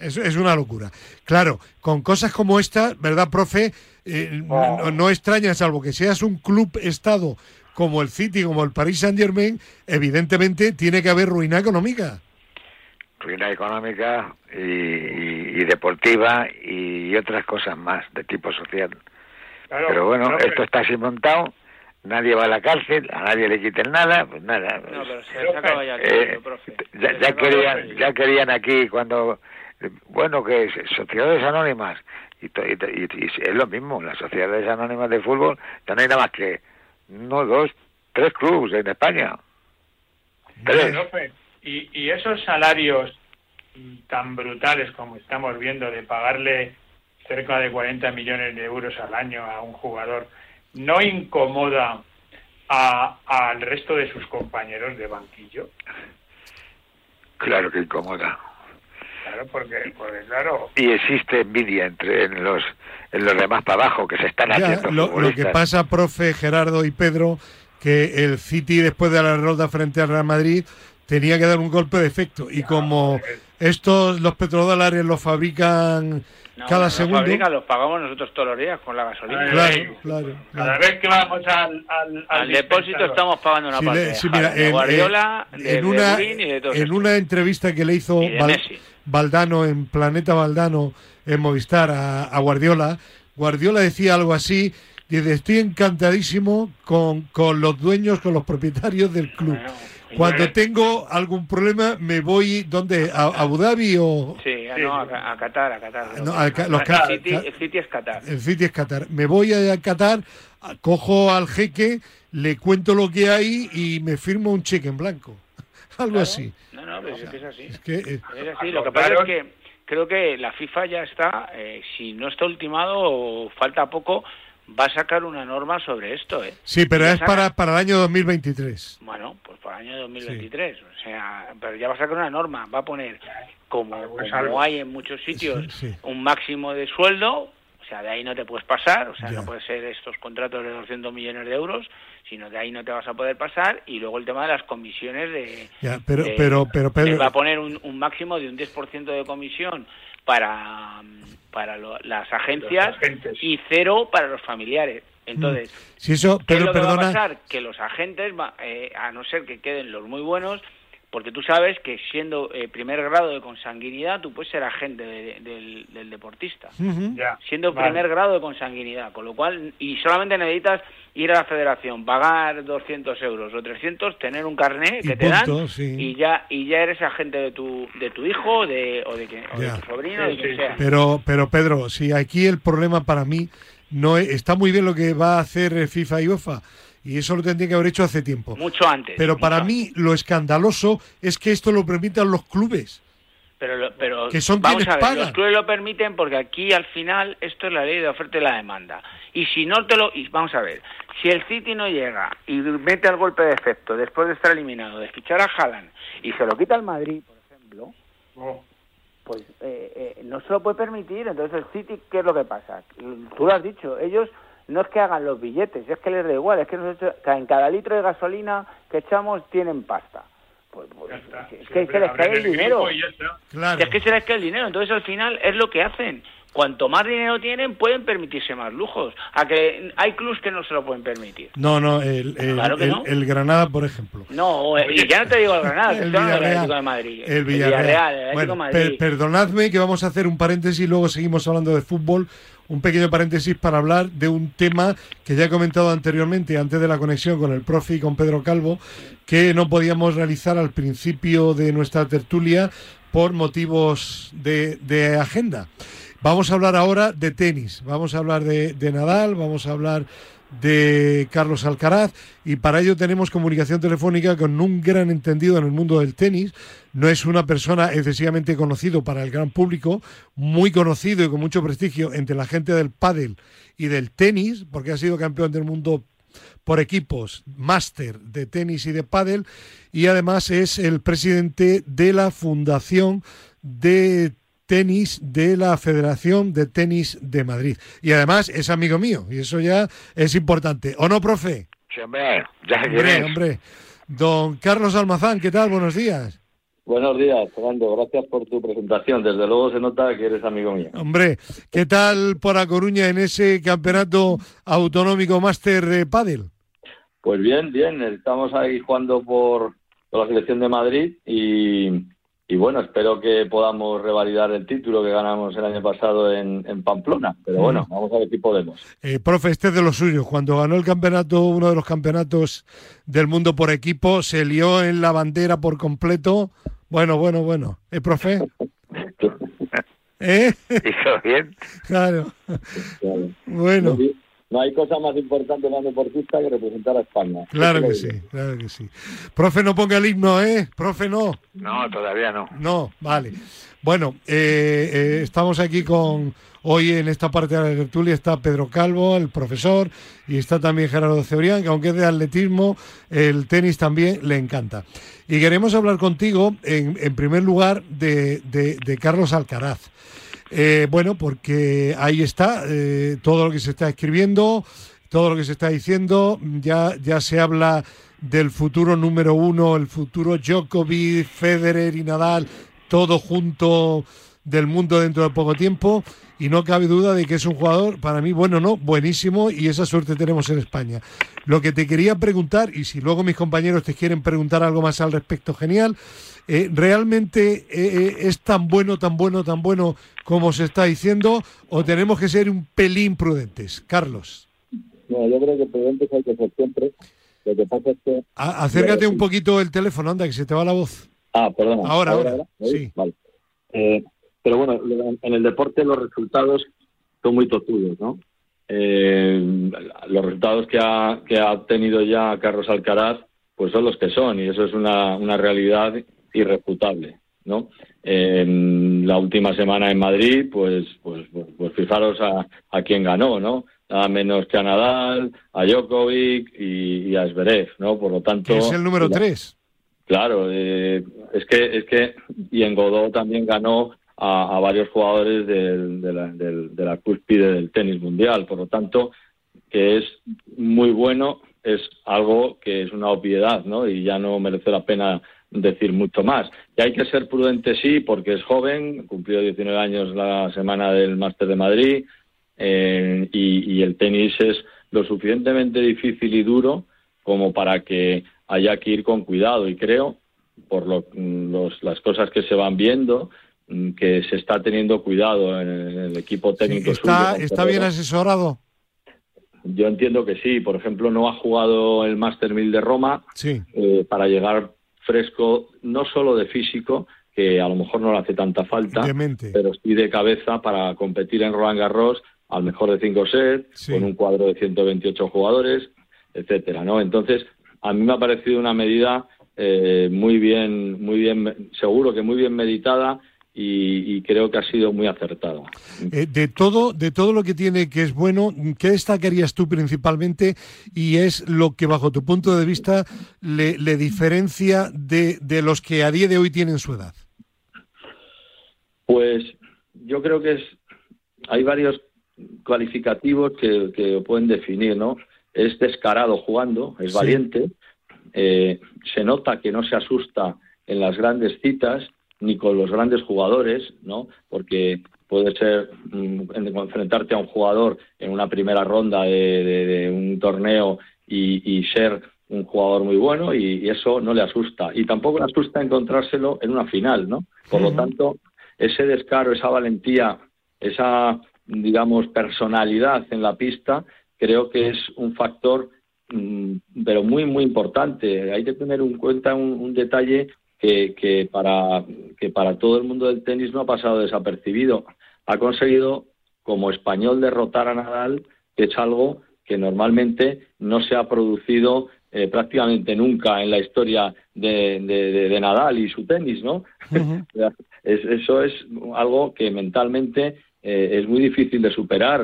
Speaker 2: es, es una locura. Claro, con cosas como esta, ¿verdad, profe? Eh,
Speaker 3: Oh.
Speaker 2: no, no extraña, salvo que seas un club estado como el City, como el Paris Saint Germain, evidentemente tiene que haber ruina económica.
Speaker 5: ruina económica y, y- deportiva y otras cosas más de tipo social.
Speaker 3: Claro,
Speaker 5: Pero bueno, esto está así montado, nadie va a la cárcel, a nadie le quiten nada, pues nada.
Speaker 4: No, pero se
Speaker 3: Pero,
Speaker 4: les acaba ya
Speaker 5: Eh,
Speaker 4: profe.
Speaker 5: ya, ya querían ya querían aquí cuando bueno que es sociedades anónimas y, to- y y- y es lo mismo las sociedades anónimas de fútbol ya no hay nada más que no dos tres clubes en España tres
Speaker 3: profe, y, y esos salarios tan brutales como estamos viendo de pagarle cerca de 40 millones de euros al año a un jugador, ¿no incomoda a- al resto de sus compañeros de banquillo?
Speaker 5: claro que incomoda.
Speaker 3: Claro, porque, porque claro,
Speaker 5: y existe envidia entre en los en los demás para abajo que se están
Speaker 2: Ya,
Speaker 5: haciendo
Speaker 2: lo, lo que pasa, profe Gerardo y Pedro, que el City después de la derrota frente al Real Madrid tenía que dar un golpe de efecto. Y como estos, los petrodólares los fabrican
Speaker 4: No,
Speaker 2: cada
Speaker 4: los
Speaker 2: segundo.
Speaker 4: fabrican, los pagamos nosotros todos los días con la gasolina.
Speaker 2: Claro,
Speaker 3: cada
Speaker 2: claro.
Speaker 3: vez que vamos al, al,
Speaker 4: Al depósito estamos pagando una
Speaker 2: Sí,
Speaker 4: parte
Speaker 2: le-
Speaker 4: de,
Speaker 2: sí, mira,
Speaker 4: Haaland, de
Speaker 2: en,
Speaker 4: Guardiola, de,
Speaker 2: en
Speaker 4: de
Speaker 2: una,
Speaker 4: y de
Speaker 2: en una entrevista que le hizo Val-. Valdano en Planeta Valdano en Movistar a, a Guardiola, Guardiola decía algo así, dice, estoy encantadísimo con, con los dueños, con los propietarios del club.
Speaker 4: Bueno,
Speaker 2: Cuando tengo algún problema me voy, ¿dónde? ¿A, a Abu Dhabi o
Speaker 4: Sí, no, a, a Qatar, a Qatar.
Speaker 2: No, ca- los
Speaker 4: el, City,
Speaker 2: ca-
Speaker 4: el City es Qatar.
Speaker 2: el City es Qatar? Me voy a Qatar, a- cojo al jeque, le cuento lo que hay y me firmo un cheque en blanco. Algo
Speaker 4: Claro.
Speaker 2: así.
Speaker 4: No, no, pero es que es así.
Speaker 2: Es que, eh,
Speaker 4: Es así. Lo que pasa es que creo que la FIFA ya está, eh, si no está ultimado o falta poco, va a sacar una norma sobre esto, ¿eh?
Speaker 2: sí, pero es
Speaker 4: saca-
Speaker 2: para, para el año 2023.
Speaker 4: Bueno, pues para el año 2023. O sea, pero ya va a sacar una norma, va a poner, como,
Speaker 3: Algo es
Speaker 4: como hay en muchos sitios,
Speaker 2: Sí, sí.
Speaker 4: un máximo de sueldo, o sea, de ahí no te puedes pasar, o sea,
Speaker 2: Ya.
Speaker 4: no puede ser estos contratos de 200 millones de euros, sino de ahí no te vas a poder pasar, y luego el tema de las comisiones de...
Speaker 2: Ya, pero,
Speaker 4: de-
Speaker 2: pero, pero,
Speaker 4: va a poner un, un máximo de un 10% de comisión para, para lo- las agencias y cero para los familiares. Entonces,
Speaker 2: si eso, pero
Speaker 4: ¿qué es lo que va a pasar? Que los agentes, eh, a no ser que queden los muy buenos, porque tú sabes que siendo eh, primer grado de consanguinidad, tú puedes ser agente de- del, del deportista. Siendo
Speaker 3: Vale.
Speaker 4: primer grado de consanguinidad, con lo cual, y solamente necesitas ir a la federación, pagar 200 euros o 300, tener un carné
Speaker 2: Y
Speaker 4: que te
Speaker 2: punto,
Speaker 4: dan
Speaker 2: sí.
Speaker 4: y ya y ya eres agente de tu de tu hijo de, o de, que- o de tu sobrino,
Speaker 3: Sí,
Speaker 4: de quien
Speaker 3: sí,
Speaker 4: sea.
Speaker 2: Pero, pero Pedro, si aquí el problema para mí no es- está muy bien lo que va a hacer FIFA y UEFA y eso lo tendría que haber hecho hace tiempo.
Speaker 4: Mucho antes.
Speaker 2: Pero
Speaker 4: mucho
Speaker 2: para
Speaker 4: antes.
Speaker 2: mí lo escandaloso es que esto lo permitan los clubes.
Speaker 4: Pero, lo- pero
Speaker 2: Que son
Speaker 4: vamos
Speaker 2: quienes
Speaker 4: a ver,
Speaker 2: pagan.
Speaker 4: los clubes lo permiten porque aquí al final esto es la ley de oferta y la demanda. Y si no te lo... Y vamos a ver, si el City no llega y mete al golpe de efecto después de estar eliminado, de fichar a Haaland y se lo quita al Madrid, por ejemplo,
Speaker 3: Oh,
Speaker 4: pues eh, eh, no se lo puede permitir. Entonces el City, ¿qué es lo que pasa? Tú lo has dicho, ellos no es que hagan los billetes, es que les da igual, es que nosotros, en cada litro de gasolina que echamos tienen pasta. Pues, pues,
Speaker 3: está.
Speaker 4: es que se les cae el dinero.
Speaker 2: Claro.
Speaker 4: Es que se les cae el dinero, entonces al final es lo que hacen. Cuanto más dinero tienen, pueden permitirse más lujos. A que hay clubs que no se lo pueden permitir.
Speaker 2: No, no, el, el-
Speaker 4: Claro
Speaker 2: el-
Speaker 4: no.
Speaker 2: el Granada, por ejemplo.
Speaker 4: No, eh, y ya no te digo el Granada,
Speaker 2: El Villarreal.
Speaker 4: Atlético de Madrid.
Speaker 2: El Villarreal.
Speaker 4: el Atlético
Speaker 2: Bueno,
Speaker 4: de Madrid.
Speaker 2: per- perdonadme que vamos a hacer un paréntesis y luego seguimos hablando de fútbol. Un pequeño paréntesis para hablar de un tema que ya he comentado anteriormente, antes de la conexión con el profe y con Pedro Calvo, que no podíamos realizar al principio de nuestra tertulia por motivos de, de agenda. Vamos a hablar ahora de tenis, vamos a hablar de, Nadal, vamos a hablar de Carlos Alcaraz y para ello tenemos comunicación telefónica con un gran entendido en el mundo del tenis. No es una persona excesivamente conocido para el gran público, muy conocido y con mucho prestigio entre la gente del pádel y del tenis, porque ha sido campeón del mundo por equipos máster de tenis y de pádel y además es el presidente de la Fundación de Tenis de la Federación de Tenis de Madrid. Y además es amigo mío y eso ya es importante. ¿O no, profe?
Speaker 5: Sí, hombre, ya
Speaker 2: Hombre, hombre. Don Carlos Almazán, ¿qué tal? Buenos días.
Speaker 6: Buenos días, Fernando. Gracias por tu presentación. Desde luego se nota que eres amigo mío.
Speaker 2: Hombre, ¿qué tal por A Coruña en ese campeonato autonómico máster de pádel?
Speaker 6: Pues bien, bien. Estamos ahí jugando por, por la selección de Madrid y, y bueno, espero que podamos revalidar el título que ganamos el año pasado en, en Pamplona. Pero bueno, vamos a ver si podemos.
Speaker 2: Eh, profe, este es de los suyos. Cuando ganó el campeonato, uno de los campeonatos del mundo por equipo, se lió en la bandera por completo. Bueno, bueno, bueno. ¿Eh, profe? ¿Eh?
Speaker 5: Hizo bien.
Speaker 2: Claro.
Speaker 6: Claro.
Speaker 2: Bueno,
Speaker 6: No hay cosa más importante para un deportista que representar a España.
Speaker 2: claro que sí, claro que sí. Profe, no ponga el himno, ¿eh? Profe, no.
Speaker 5: No, todavía no.
Speaker 2: No, vale. Bueno, eh, eh, estamos aquí con, hoy en esta parte de la tertulia está Pedro Calvo, el profesor, y está también Gerardo Cebrián, que aunque es de atletismo, el tenis también le encanta. Y queremos hablar contigo, en, en primer lugar, de, de- de Carlos Alcaraz. Eh, bueno, porque ahí está eh, todo lo que se está escribiendo, todo lo que se está diciendo, ya, ya se habla del futuro número uno, el futuro Djokovic, Federer y Nadal, todo junto del mundo dentro de poco tiempo y no cabe duda de que es un jugador, para mí, bueno, no, buenísimo y esa suerte tenemos en España. Lo que te quería preguntar, y si luego mis compañeros te quieren preguntar algo más al respecto, genial, eh, ¿realmente eh, eh, es tan bueno, tan bueno, tan bueno como se está diciendo o tenemos que ser un pelín prudentes? Carlos,
Speaker 6: No, yo creo que prudentes hay que ser siempre. Lo que pasa es que...
Speaker 2: a- acércate un poquito el teléfono, anda, que se te va la voz.
Speaker 6: Ah, perdona.
Speaker 2: Ahora, ahora, sí.
Speaker 6: Vale. Eh, pero bueno, en el deporte los resultados son muy tozudos, ¿no? Eh, los resultados que ha, que ha obtenido ya Carlos Alcaraz, pues son los que son, y eso es una, una realidad irrefutable, ¿no? En la última semana en Madrid, pues, pues, pues, pues fijaros a, a quién ganó, ¿no? Nada menos que a Nadal, a Djokovic y, y a Zverev, ¿no? Por lo tanto...
Speaker 2: Es el número 3.
Speaker 6: Claro, eh, es que es que y en Godó también ganó a, a varios jugadores del- de, la, del- de la cúspide del tenis mundial, por lo tanto que es muy bueno, es algo que es una obviedad, ¿no? Y ya no merece la pena decir mucho más. Y hay que ser prudente, sí, porque es joven, cumplió 19 años la semana del Máster de Madrid, eh, y, y el tenis es lo suficientemente difícil y duro como para que haya que ir con cuidado. Y creo, por las cosas que se van viendo, mm, que se está teniendo cuidado en el, equipo técnico.
Speaker 2: está, ¿Está bien asesorado?
Speaker 6: Yo entiendo que sí. Por ejemplo, no ha jugado el Master 1000 de Roma eh, para llegar fresco, no solo de físico, que a lo mejor no le hace tanta falta, pero sí de cabeza para competir en Roland Garros al mejor de cinco sets, con un cuadro de 128 jugadores, etcétera, ¿no? Entonces, a mí me ha parecido una medida eh, muy bien, muy bien, seguro que muy bien meditada y, creo que ha sido muy acertada.
Speaker 2: Eh, de todo, de todo lo que tiene que es bueno, ¿qué destacarías tú principalmente y es lo que bajo tu punto de vista le, diferencia de, de los que a día de hoy tienen su edad?
Speaker 6: Pues yo creo que es hay varios cualificativos que, que pueden definir, ¿no? Es descarado jugando, es valiente, eh, se nota que no se asusta en las grandes citas ni con los grandes jugadores, ¿no? Porque puede ser mm, enfrentarte a un jugador en una primera ronda de, un torneo y, ser un jugador muy bueno y, eso no le asusta. Y tampoco le asusta encontrárselo en una final, ¿no? Por lo tanto, ese descaro, esa valentía, esa, digamos, personalidad en la pista, creo que es un factor, mm, pero muy, muy importante. Hay que tener en cuenta un, detalle que, que, para, que para todo el mundo del tenis no ha pasado desapercibido. Ha conseguido, como español, derrotar a Nadal, que es algo que normalmente no se ha producido eh, prácticamente nunca en la historia de, de, Nadal y su tenis, ¿no? eso es algo que mentalmente eh, es muy difícil de superar.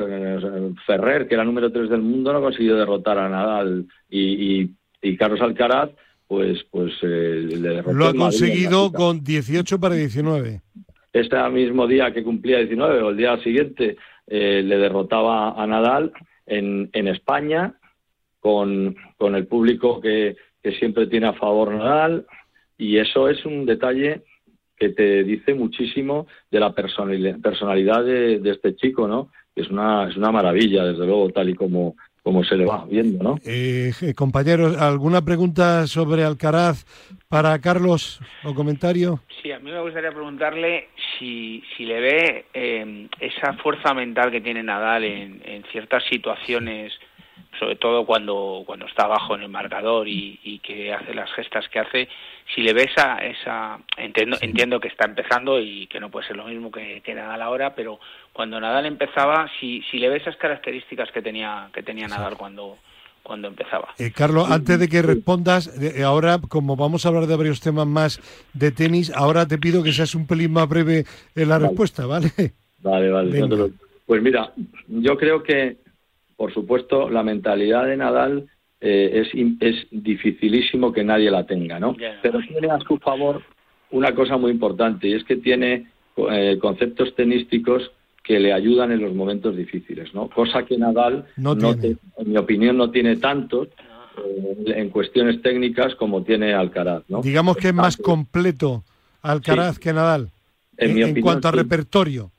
Speaker 6: Ferrer, que era número 3 del mundo, no ha conseguido derrotar a Nadal y, y, Carlos Alcaraz, pues, pues eh, le.
Speaker 2: Lo ha conseguido con 18 para 19.
Speaker 6: Este mismo día que cumplía 19 o el día siguiente le derrotaba a Nadal en, en España con, con el público que, que siempre tiene a favor Nadal y eso es un detalle que te dice muchísimo de la personalidad de, este chico, ¿no? Es una, es una maravilla, desde luego, tal y como, como se le va viendo, ¿no?
Speaker 2: Eh, compañeros, ¿alguna pregunta sobre Alcaraz para Carlos o comentario?
Speaker 4: Sí, a mí me gustaría preguntarle si, si le ve eh, esa fuerza mental que tiene Nadal en, en ciertas situaciones sobre todo cuando, cuando está abajo en el marcador y, y, que hace las gestas que hace, si le ves a esa, entiendo, entiendo que está empezando y que no puede ser lo mismo que, que Nadal ahora, pero cuando Nadal empezaba, si, si le ves esas características que tenía, que tenía Nadal cuando, cuando empezaba.
Speaker 2: Eh, Carlos, antes de que respondas, eh, ahora como vamos a hablar de varios temas más de tenis, ahora te pido que seas un pelín más breve en la respuesta, ¿vale?
Speaker 6: Vale, vale. Pues mira, yo creo que por supuesto, la mentalidad de Nadal eh, es, es dificilísimo que nadie la tenga, ¿no? Pero tiene a su favor una cosa muy importante y es que tiene eh, conceptos tenísticos que le ayudan en los momentos difíciles, ¿no? Cosa que Nadal, no, en mi opinión, no tiene tanto eh, en cuestiones técnicas como tiene Alcaraz, ¿no?
Speaker 2: Digamos que es más completo Alcaraz que Nadal en, cuanto a repertorio.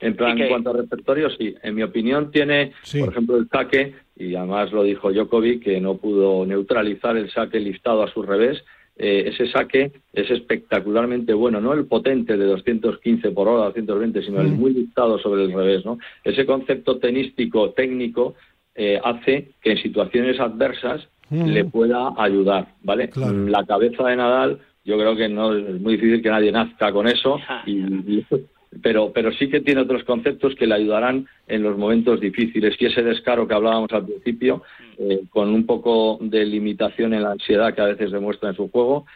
Speaker 6: En, plan, en cuanto a repertorio, sí. En mi opinión tiene, por ejemplo, el saque, y además lo dijo Djokovic, que no pudo neutralizar el saque listado a su revés. Eh, ese saque es espectacularmente bueno, no el potente de 215 por hora, 220, sino el mm. muy listado sobre el revés. ¿no? Ese concepto tenístico, técnico, eh, hace que en situaciones adversas mm. le pueda ayudar. ¿vale? La cabeza de Nadal, yo creo que no es muy difícil que nadie nazca con eso y pero, pero sí que tiene otros conceptos que le ayudarán en los momentos difíciles. Y ese descaro que hablábamos al principio, eh, con un poco de limitación en la ansiedad que a veces demuestra en su juego,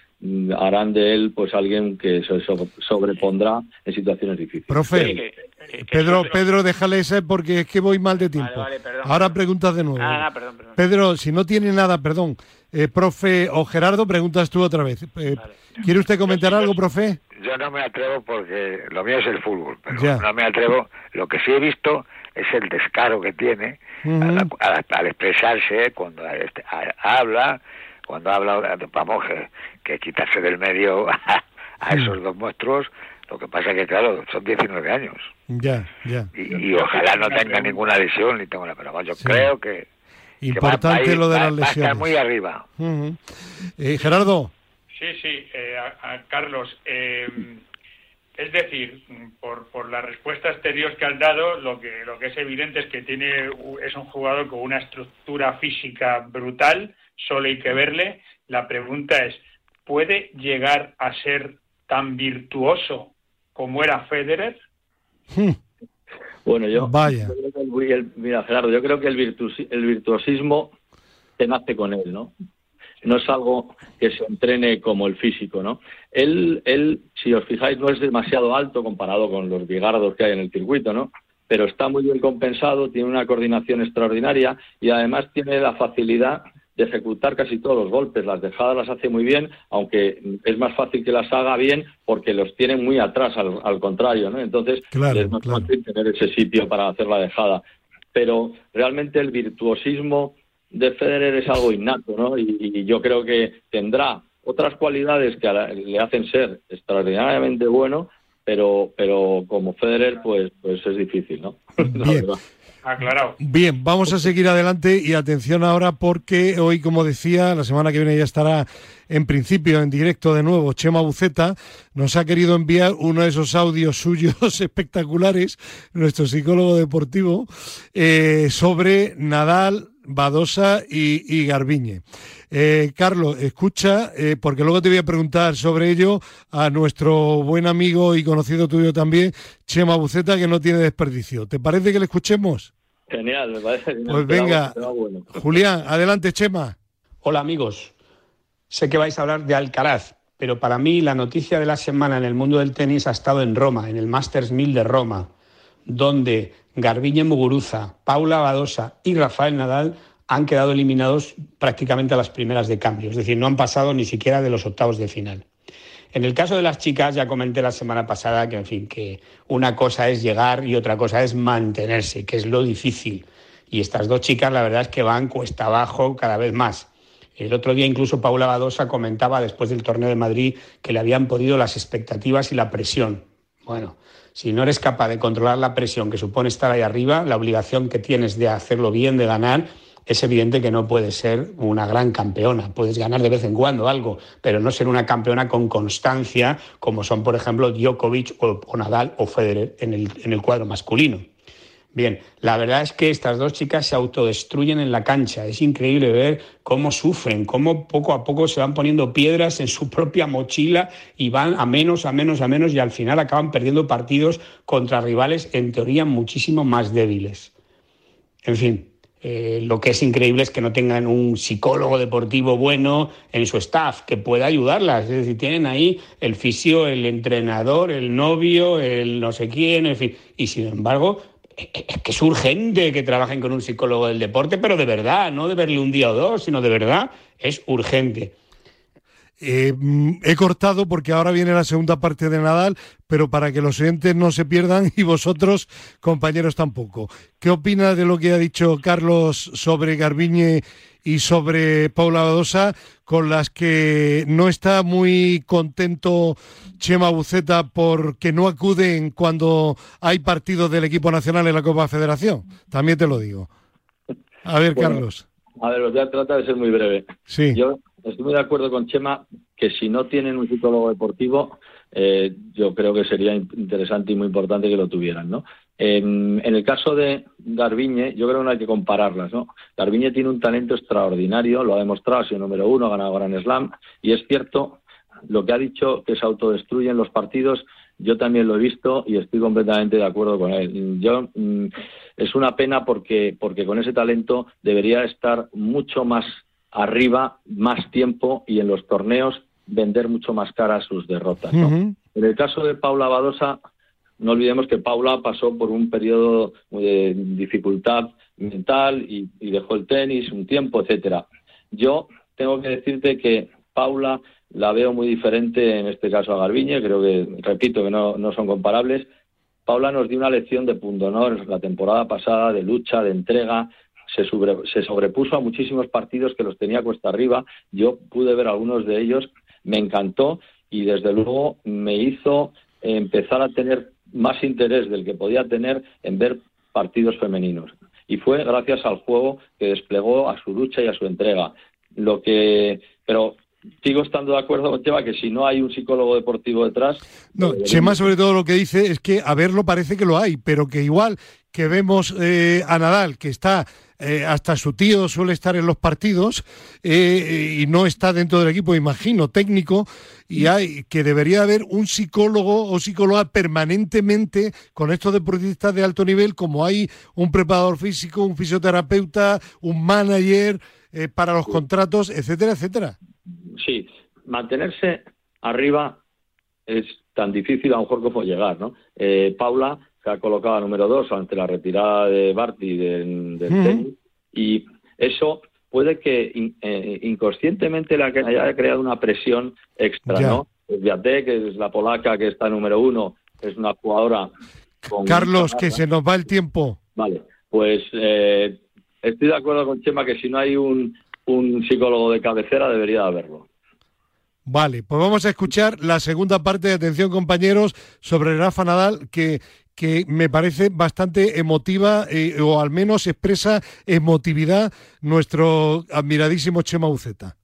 Speaker 6: harán de él pues alguien que se sobrepondrá en situaciones difíciles.
Speaker 2: Profe, Pedro, Pedro, déjale ese porque es que voy mal de tiempo. Ahora preguntas de nuevo.
Speaker 4: Ah,
Speaker 2: Pedro, si no tiene nada, perdón. Eh, profe o Gerardo, preguntas tú otra vez. Eh, ¿Quiere usted comentar algo, profe?
Speaker 5: Yo no me atrevo porque lo mío es el fútbol, pero no me atrevo. Lo que sí he visto es el descaro que tiene al, expresarse cuando este, habla, cuando habla, vamos, que, quitarse del medio a, esos dos monstruos. Lo que pasa es que, claro, son 19 años.
Speaker 2: Ya, ya.
Speaker 5: Y, ojalá no tenga ninguna lesión, ni tengo pero yo creo que
Speaker 2: Importante lo de las lesiones.
Speaker 5: muy arriba.
Speaker 2: Eh, Gerardo.
Speaker 3: Sí, sí, eh, Carlos. Eh, es decir, por, por la respuesta exterior que has dado, lo que, lo que es evidente es que tiene, es un jugador con una estructura física brutal, solo hay que verle. La pregunta es, ¿puede llegar a ser tan virtuoso como era Federer?
Speaker 6: Hmm. Bueno, yo. Vaya. mira, Gerardo, yo creo que el, el virtuosismo te nace con él, ¿no? No es algo que se entrene como el físico, ¿no? Él, él, si os fijáis, no es demasiado alto comparado con los bigardos que hay en el circuito, ¿no? Pero está muy bien compensado, tiene una coordinación extraordinaria y además tiene la facilidad de ejecutar casi todos los golpes. Las dejadas las hace muy bien, aunque es más fácil que las haga bien porque los tiene muy atrás, al, contrario, ¿no? Entonces es más fácil tener ese sitio para hacer la dejada. Pero realmente el virtuosismo de Federer es algo innato, ¿no? Y, yo creo que tendrá otras cualidades que le hacen ser extraordinariamente bueno, pero pero como Federer pues pues es difícil, ¿no?
Speaker 3: Aclarado.
Speaker 2: Bien, vamos a seguir adelante y atención ahora porque hoy, como decía, la semana que viene ya estará en principio en directo de nuevo Chema Buceta, nos ha querido enviar uno de esos audios suyos espectaculares, nuestro psicólogo deportivo, eh, sobre Nadal, Badosa y, Garbiñe. Eh, Carlos, escucha, eh, porque luego te voy a preguntar sobre ello a nuestro buen amigo y conocido tuyo también, Chema Buceta, que no tiene desperdicio. ¿Te parece que le escuchemos?
Speaker 6: Genial, me parece
Speaker 2: Pues venga, Julián, adelante, Chema.
Speaker 7: Hola, amigos. Sé que vais a hablar de Alcaraz, pero para mí la noticia de la semana en el mundo del tenis ha estado en Roma, en el Masters 1000 de Roma, donde Garbiñe Muguruza, Paula Badosa y Rafael Nadal han quedado eliminados prácticamente a las primeras de cambio, es decir, no han pasado ni siquiera de los octavos de final. En el caso de las chicas, ya comenté la semana pasada que, en fin, que una cosa es llegar y otra cosa es mantenerse, que es lo difícil. Y estas dos chicas, la verdad es que van cuesta abajo cada vez más. El otro día incluso Paula Badosa comentaba después del torneo de Madrid que le habían podido las expectativas y la presión. Bueno, si no eres capaz de controlar la presión que supone estar ahí arriba, la obligación que tienes de hacerlo bien, de ganar, es evidente que no puedes ser una gran campeona. Puedes ganar de vez en cuando algo, pero no ser una campeona con constancia, como son, por ejemplo, Djokovic o, Nadal o Federer en el, en el cuadro masculino. Bien, la verdad es que estas dos chicas se autodestruyen en la cancha. Es increíble ver cómo sufren, cómo poco a poco se van poniendo piedras en su propia mochila y van a menos, a menos, a menos y al final acaban perdiendo partidos contra rivales en teoría muchísimo más débiles. En fin, eh, lo que es increíble es que no tengan un psicólogo deportivo bueno en su staff que pueda ayudarlas. Es decir, tienen ahí el fisio, el entrenador, el novio, el no sé quién, en fin. Y sin embargo, es que es urgente que trabajen con un psicólogo del deporte, pero de verdad, no de verle un día o dos, sino de verdad, es urgente.
Speaker 2: Eh, mm, he cortado porque ahora viene la segunda parte de Nadal, pero para que los oyentes no se pierdan y vosotros, compañeros, tampoco. ¿Qué opina de lo que ha dicho Carlos sobre Garbiñe y sobre Paula Badosa, con las que no está muy contento Chema Buceta porque no acuden cuando hay partidos del equipo nacional en la Copa Federación? También te lo digo. A ver, Carlos.
Speaker 6: A ver, voy a tratar de ser muy breve.
Speaker 2: Sí.
Speaker 6: Yo estoy muy de acuerdo con Chema que si no tienen un psicólogo deportivo, eh, yo creo que sería interesante y muy importante que lo tuvieran, ¿no? En, el caso de Garbiñe, yo creo que no hay que compararlas, ¿no? Garbiñe tiene un talento extraordinario, lo ha demostrado, ha sido número uno, ha ganado Gran Slam, y es cierto, lo que ha dicho que se autodestruyen los partidos, yo también lo he visto y estoy completamente de acuerdo con él. Yo mm, es una pena porque porque con ese talento debería estar mucho más arriba más tiempo y en los torneos vender mucho más caras sus derrotas. En el caso de Paula Badosa, no olvidemos que Paula pasó por un periodo de dificultad mental y, dejó el tenis un tiempo, etcétera. Yo tengo que decirte que Paula la veo muy diferente en este caso a Garbiñe, creo que, repito, que no, no son comparables. Paula nos dio una lección de punto honor la temporada pasada, de lucha, de entrega, se, se sobrepuso a muchísimos partidos que los tenía cuesta arriba. Yo pude ver algunos de ellos, me encantó y desde luego me hizo empezar a tener más interés del que podía tener en ver partidos femeninos. Y fue gracias al juego que desplegó, a su lucha y a su entrega. Lo que, pero sigo estando de acuerdo con Chema que si no hay un psicólogo deportivo detrás.
Speaker 2: No, eh, Chema, sobre todo lo que dice es que a verlo parece que lo hay, pero que igual que vemos eh, a Nadal, que está. Eh, hasta su tío suele estar en los partidos y no está dentro del equipo, imagino, técnico, y hay que debería haber un psicólogo o psicóloga permanentemente con estos deportistas de alto nivel, como hay un preparador físico, un fisioterapeuta, un manager para los contratos, etcétera, etcétera
Speaker 6: sí, mantenerse arriba es tan difícil a lo mejor como llegar, ¿no? Eh, Paula se ha colocado a número dos ante la retirada de Barty del, tenis y eso puede que eh, inconscientemente le haya creado una presión extra, ¿no? Viatek, que es la polaca que está número uno, es una jugadora
Speaker 2: con Carlos, que se nos va el tiempo.
Speaker 6: Vale, pues eh, estoy de acuerdo con Chema que si no hay un, un psicólogo de cabecera debería haberlo.
Speaker 2: Vale, pues vamos a escuchar la segunda parte de atención compañeros sobre Rafa Nadal que, que me parece bastante emotiva eh, o al menos expresa emotividad nuestro admiradísimo Chema Uceta.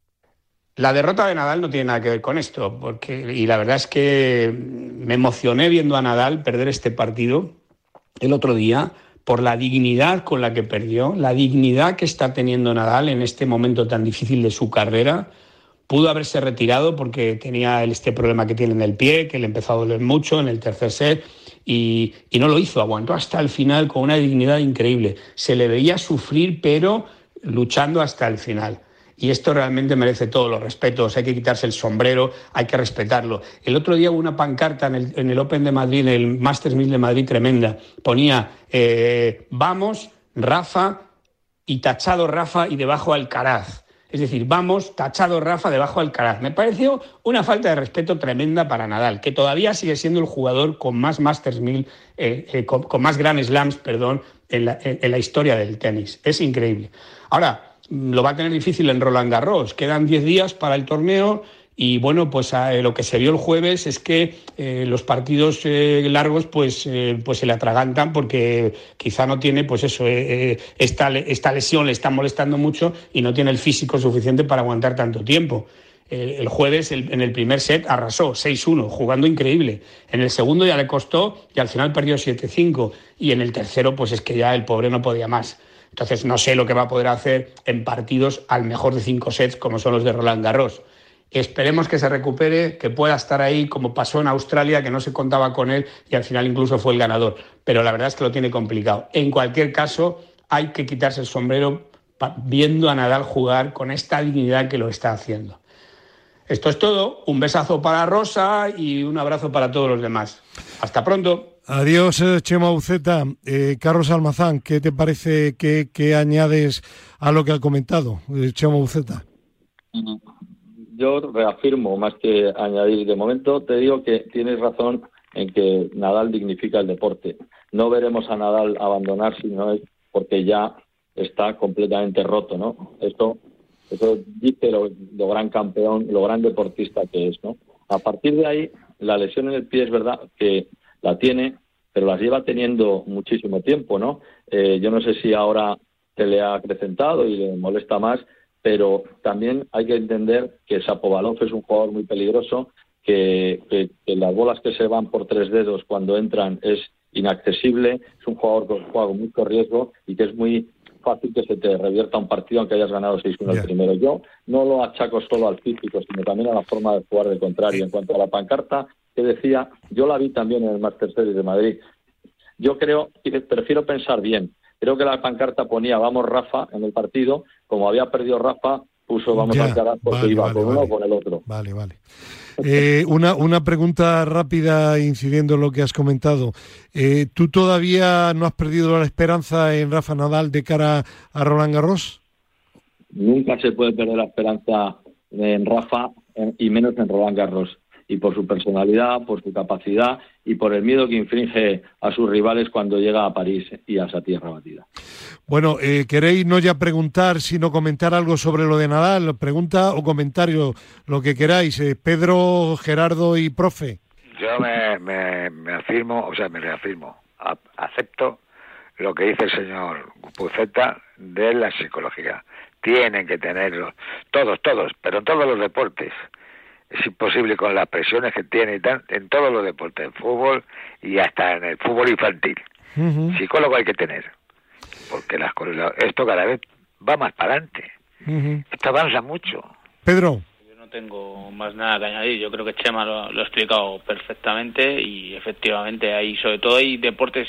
Speaker 7: La derrota de Nadal no tiene nada que ver con esto, porque y la verdad es que me emocioné viendo a Nadal perder este partido el otro día por la dignidad con la que perdió, la dignidad que está teniendo Nadal en este momento tan difícil de su carrera. Pudo haberse retirado porque tenía este problema que tiene en el pie, que le empezó a doler mucho en el tercer set y, y no lo hizo, aguantó hasta el final con una dignidad increíble. Se le veía sufrir, pero luchando hasta el final y esto realmente merece todos los respetos, hay que quitarse el sombrero, hay que respetarlo. El otro día hubo una pancarta en el, en el Open de Madrid, en el Masters 1000 de Madrid tremenda, ponía eh, vamos, Rafa y tachado Rafa y debajo Alcaraz. Es decir, vamos, tachado Rafa debajo Alcaraz. Me pareció una falta de respeto tremenda para Nadal, que todavía sigue siendo el jugador con más Masters 1000, eh, eh, con, más Grand Slams, perdón, en la, en la historia del tenis. Es increíble. Ahora, lo va a tener difícil en Roland Garros. Quedan 10 días para el torneo y bueno, pues eh, lo que se vio el jueves es que eh, los partidos eh, largos pues, pues se le atragantan porque quizá no tiene pues eso, esta, esta lesión le está molestando mucho y no tiene el físico suficiente para aguantar tanto tiempo. El, jueves en el primer set arrasó 6-1, jugando increíble. En el segundo ya le costó y al final perdió 7-5. Y en el tercero pues es que ya el pobre no podía más. Entonces no sé lo que va a poder hacer en partidos al mejor de cinco sets como son los de Roland Garros. Esperemos que se recupere, que pueda estar ahí como pasó en Australia, que no se contaba con él y al final incluso fue el ganador. Pero la verdad es que lo tiene complicado. En cualquier caso, hay que quitarse el sombrero viendo a Nadal jugar con esta dignidad que lo está haciendo. Esto es todo. Un besazo para Rosa y un abrazo para todos los demás. Hasta pronto.
Speaker 2: Adiós, eh, Chema Uceta. Eh, Carlos Almazán, ¿qué te parece que, añades a lo que ha comentado eh, Chema Uceta?
Speaker 6: Yo reafirmo, más que añadir, de momento te digo que tienes razón en que Nadal dignifica el deporte. No veremos a Nadal abandonar si no es porque ya está completamente roto, ¿no? Esto, eso dice lo, lo gran campeón, lo gran deportista que es, ¿no? A partir de ahí, la lesión en el pie es verdad que la tiene, pero las lleva teniendo muchísimo tiempo, ¿no? Eh, yo no sé si ahora se le ha acrecentado y le molesta más, pero también hay que entender que Sapovalov es un jugador muy peligroso, que, las bolas que se van por tres dedos cuando entran es inaccesible, es un jugador con, juega con mucho riesgo y que es muy fácil que se te revierta un partido aunque hayas ganado 6-1 el primero. Yo no lo achaco solo al físico, sino también a la forma de jugar del contrario. En cuanto a la pancarta, que decía, yo la vi también en el Master Series de Madrid. Yo creo, prefiero pensar bien, creo que la pancarta ponía vamos Rafa en el partido, como había perdido Rafa, puso vamos a Alcaraz porque iba con uno o con el otro.
Speaker 2: Vale, vale. Eh, una, una pregunta rápida incidiendo en lo que has comentado. Eh, ¿Tú todavía no has perdido la esperanza en Rafa Nadal de cara a Roland Garros?
Speaker 6: Nunca se puede perder la esperanza en Rafa y menos en Roland Garros y por su personalidad, por su capacidad y por el miedo que infringe a sus rivales cuando llega a París y a esa tierra batida.
Speaker 2: Bueno, eh, ¿queréis no ya preguntar, sino comentar algo sobre lo de Nadal? Pregunta o comentario, lo que queráis. Eh, Pedro, Gerardo y profe.
Speaker 5: Yo me, me, afirmo, o sea, me reafirmo, acepto lo que dice el señor Puceta de la psicología. Tienen que tenerlo, todos, todos, pero en todos los deportes. Es imposible con las presiones que tiene y tal, en todos los deportes, en fútbol y hasta en el fútbol infantil. Psicólogo hay que tener, porque las, esto cada vez va más para adelante. Esto avanza mucho.
Speaker 2: Pedro
Speaker 4: tengo más nada que añadir. Yo creo que Chema lo, ha explicado perfectamente y efectivamente hay, sobre todo hay deportes.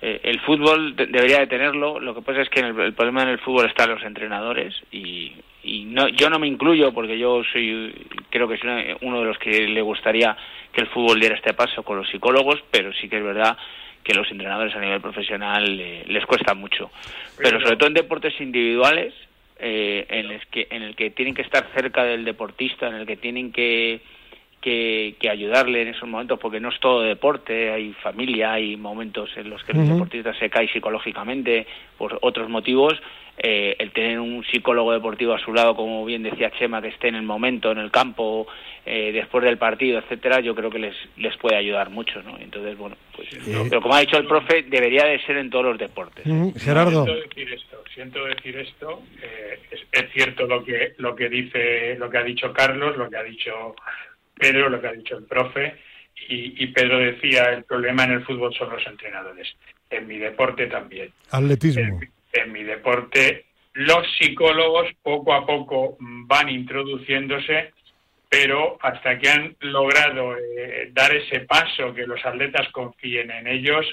Speaker 4: Eh, el fútbol debería de tenerlo. Lo que pasa es que el, problema en el fútbol está en los entrenadores y, y no, yo no me incluyo porque yo soy creo que soy uno de los que le gustaría que el fútbol diera este paso con los psicólogos, pero sí que es verdad que los entrenadores a nivel profesional eh, les cuesta mucho. Pero sobre todo en deportes individuales eh, en, el que, en el que tienen que estar cerca del deportista, en el que tienen que, que, ayudarle en esos momentos, porque no es todo deporte, hay familia, hay momentos en los que el deportista se cae psicológicamente por otros motivos, eh, el tener un psicólogo deportivo a su lado, como bien decía Chema, que esté en el momento, en el campo, eh, después del partido, etcétera, yo creo que les, les puede ayudar mucho, ¿no? Entonces, bueno, pues, pero como ha dicho el profe, debería de ser en todos los deportes.
Speaker 2: Gerardo.
Speaker 3: Siento decir esto, siento decir esto eh, es, cierto lo que, lo que dice, lo que ha dicho Carlos, lo que ha dicho Pedro, lo que ha dicho el profe, y, y Pedro decía, el problema en el fútbol son los entrenadores. En mi deporte también.
Speaker 2: Atletismo
Speaker 3: en mi deporte, los psicólogos poco a poco van introduciéndose, pero hasta que han logrado eh, dar ese paso, que los atletas confíen en ellos,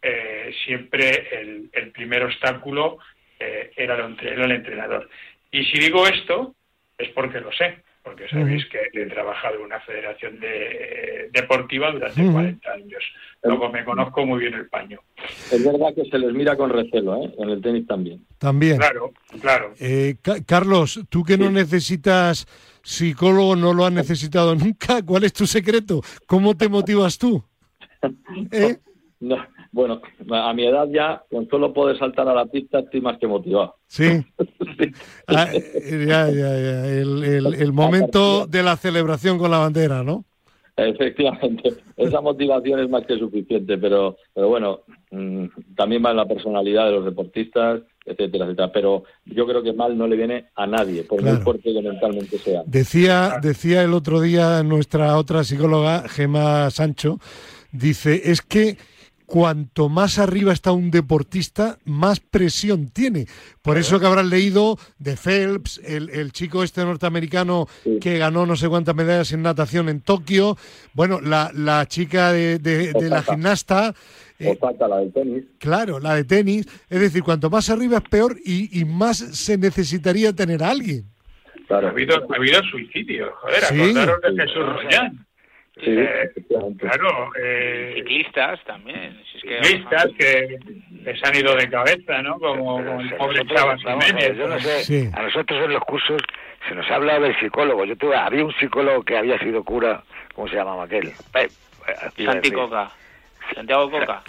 Speaker 3: eh, siempre el, primer obstáculo eh, era el entrenador. Y si digo esto, es porque lo sé porque sabéis que he trabajado en una federación de, deportiva durante 40 años. Luego me conozco muy bien el paño.
Speaker 6: Es verdad que se les mira con recelo, ¿eh? En el tenis también.
Speaker 2: También.
Speaker 3: Claro, claro.
Speaker 2: Eh, Carlos, tú que no necesitas psicólogo, no lo has necesitado nunca, ¿cuál es tu secreto? ¿Cómo te motivas tú?
Speaker 6: ¿Eh? no, bueno, a mi edad ya, con solo poder saltar a la pista, estoy más que motivado.
Speaker 2: Sí. Ah, ya, ya, ya. El, momento de la celebración con la bandera, ¿no?
Speaker 6: Efectivamente, esa motivación es más que suficiente, pero, pero bueno, mm, también va en la personalidad de los deportistas, etcétera, etcétera. Pero yo creo que mal no le viene a nadie, por muy fuerte que mentalmente sea.
Speaker 2: Decía, decía el otro día nuestra otra psicóloga, Gema Sancho, dice, es que cuanto más arriba está un deportista, más presión tiene. Por eso que habrán leído de Phelps, el, chico este norteamericano que ganó no sé cuántas medallas en natación en Tokio, bueno, la, la chica de, la gimnasta.
Speaker 6: Eh, la de tenis.
Speaker 2: Claro, la de tenis. Es decir, cuanto más arriba es peor y, más se necesitaría tener a alguien.
Speaker 3: Claro. Ha, habido, ha habido suicidios, joder, acordaros de Jesús Rollán. Eh, claro, eh,
Speaker 4: ciclistas también.
Speaker 3: ciclistas que les han ido de cabeza, ¿no? Como, el pobre Chava
Speaker 5: Yo no sé, a nosotros en los cursos se nos ha hablado del psicólogo. Yo tuve, había un psicólogo que había sido cura, ¿cómo se llamaba aquel?
Speaker 4: Santi Coca. Santiago Coca.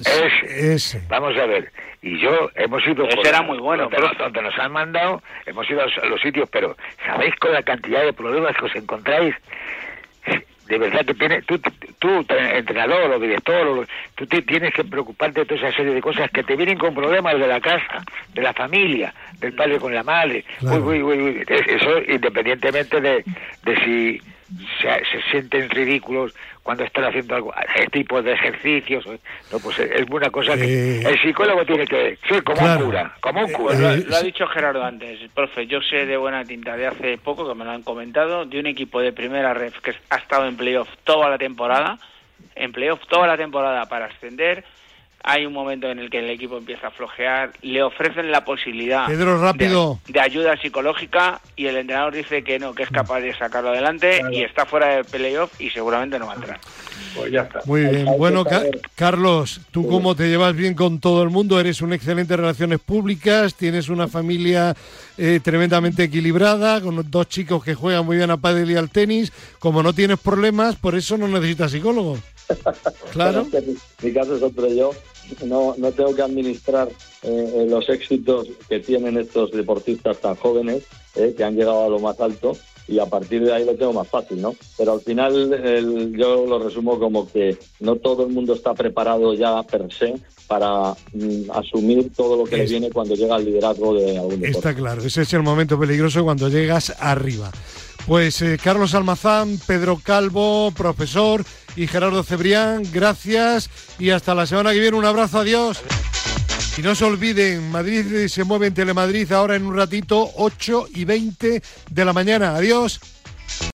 Speaker 5: Ese. Vamos a ver. Y yo hemos ido.
Speaker 4: Ese era muy bueno.
Speaker 5: pero... donde nos han mandado, hemos ido a los sitios, pero ¿sabéis con la cantidad de problemas que os encontráis? De verdad que tienes, tú, tú, entrenador o director, tú tienes que preocuparte de toda esa serie de cosas que te vienen con problemas de la casa, de la familia, del padre con la madre. Eso independientemente de, de si se, sienten ridículos cuando están haciendo algo, este tipo de ejercicios. No, pues es una cosa que eh, el psicólogo tiene que ser como un cura, como un cura.
Speaker 4: lo, ha dicho Gerardo antes, profe, yo sé de buena tinta de hace poco, que me lo han comentado, de un equipo de primera ref que ha estado en playoff toda la temporada, en playoff toda la temporada para ascender, hay un momento en el que el equipo empieza a flojear, le ofrecen la posibilidad De, ayuda psicológica y el entrenador dice que no, que es capaz de sacarlo adelante y está fuera de playoff y seguramente no va a entrar.
Speaker 3: Pues ya está.
Speaker 2: Muy bien. Bueno, Carlos, tú cómo te llevas bien con todo el mundo, eres un excelente relaciones públicas, tienes una familia eh, tremendamente equilibrada, con dos chicos que juegan muy bien a pádel y al tenis. Como no tienes problemas, por eso no necesitas psicólogo. Claro.
Speaker 6: mi caso es otro yo no, no tengo que administrar eh, eh, los éxitos que tienen estos deportistas tan jóvenes, eh, que han llegado a lo más alto, y a partir de ahí lo tengo más fácil, ¿no? Pero al final yo lo resumo como que no todo el mundo está preparado ya per se para mm, asumir todo lo que le viene cuando llega al liderazgo de algún deporte.
Speaker 2: Está claro, ese es el momento peligroso cuando llegas arriba. Pues eh, Carlos Almazán, Pedro Calvo, profesor y Gerardo Cebrián, gracias y hasta la semana que viene. Un abrazo, adiós. Y no se olviden, Madrid se mueve en Telemadrid ahora en un ratito, 8 y 20 de la mañana. Adiós.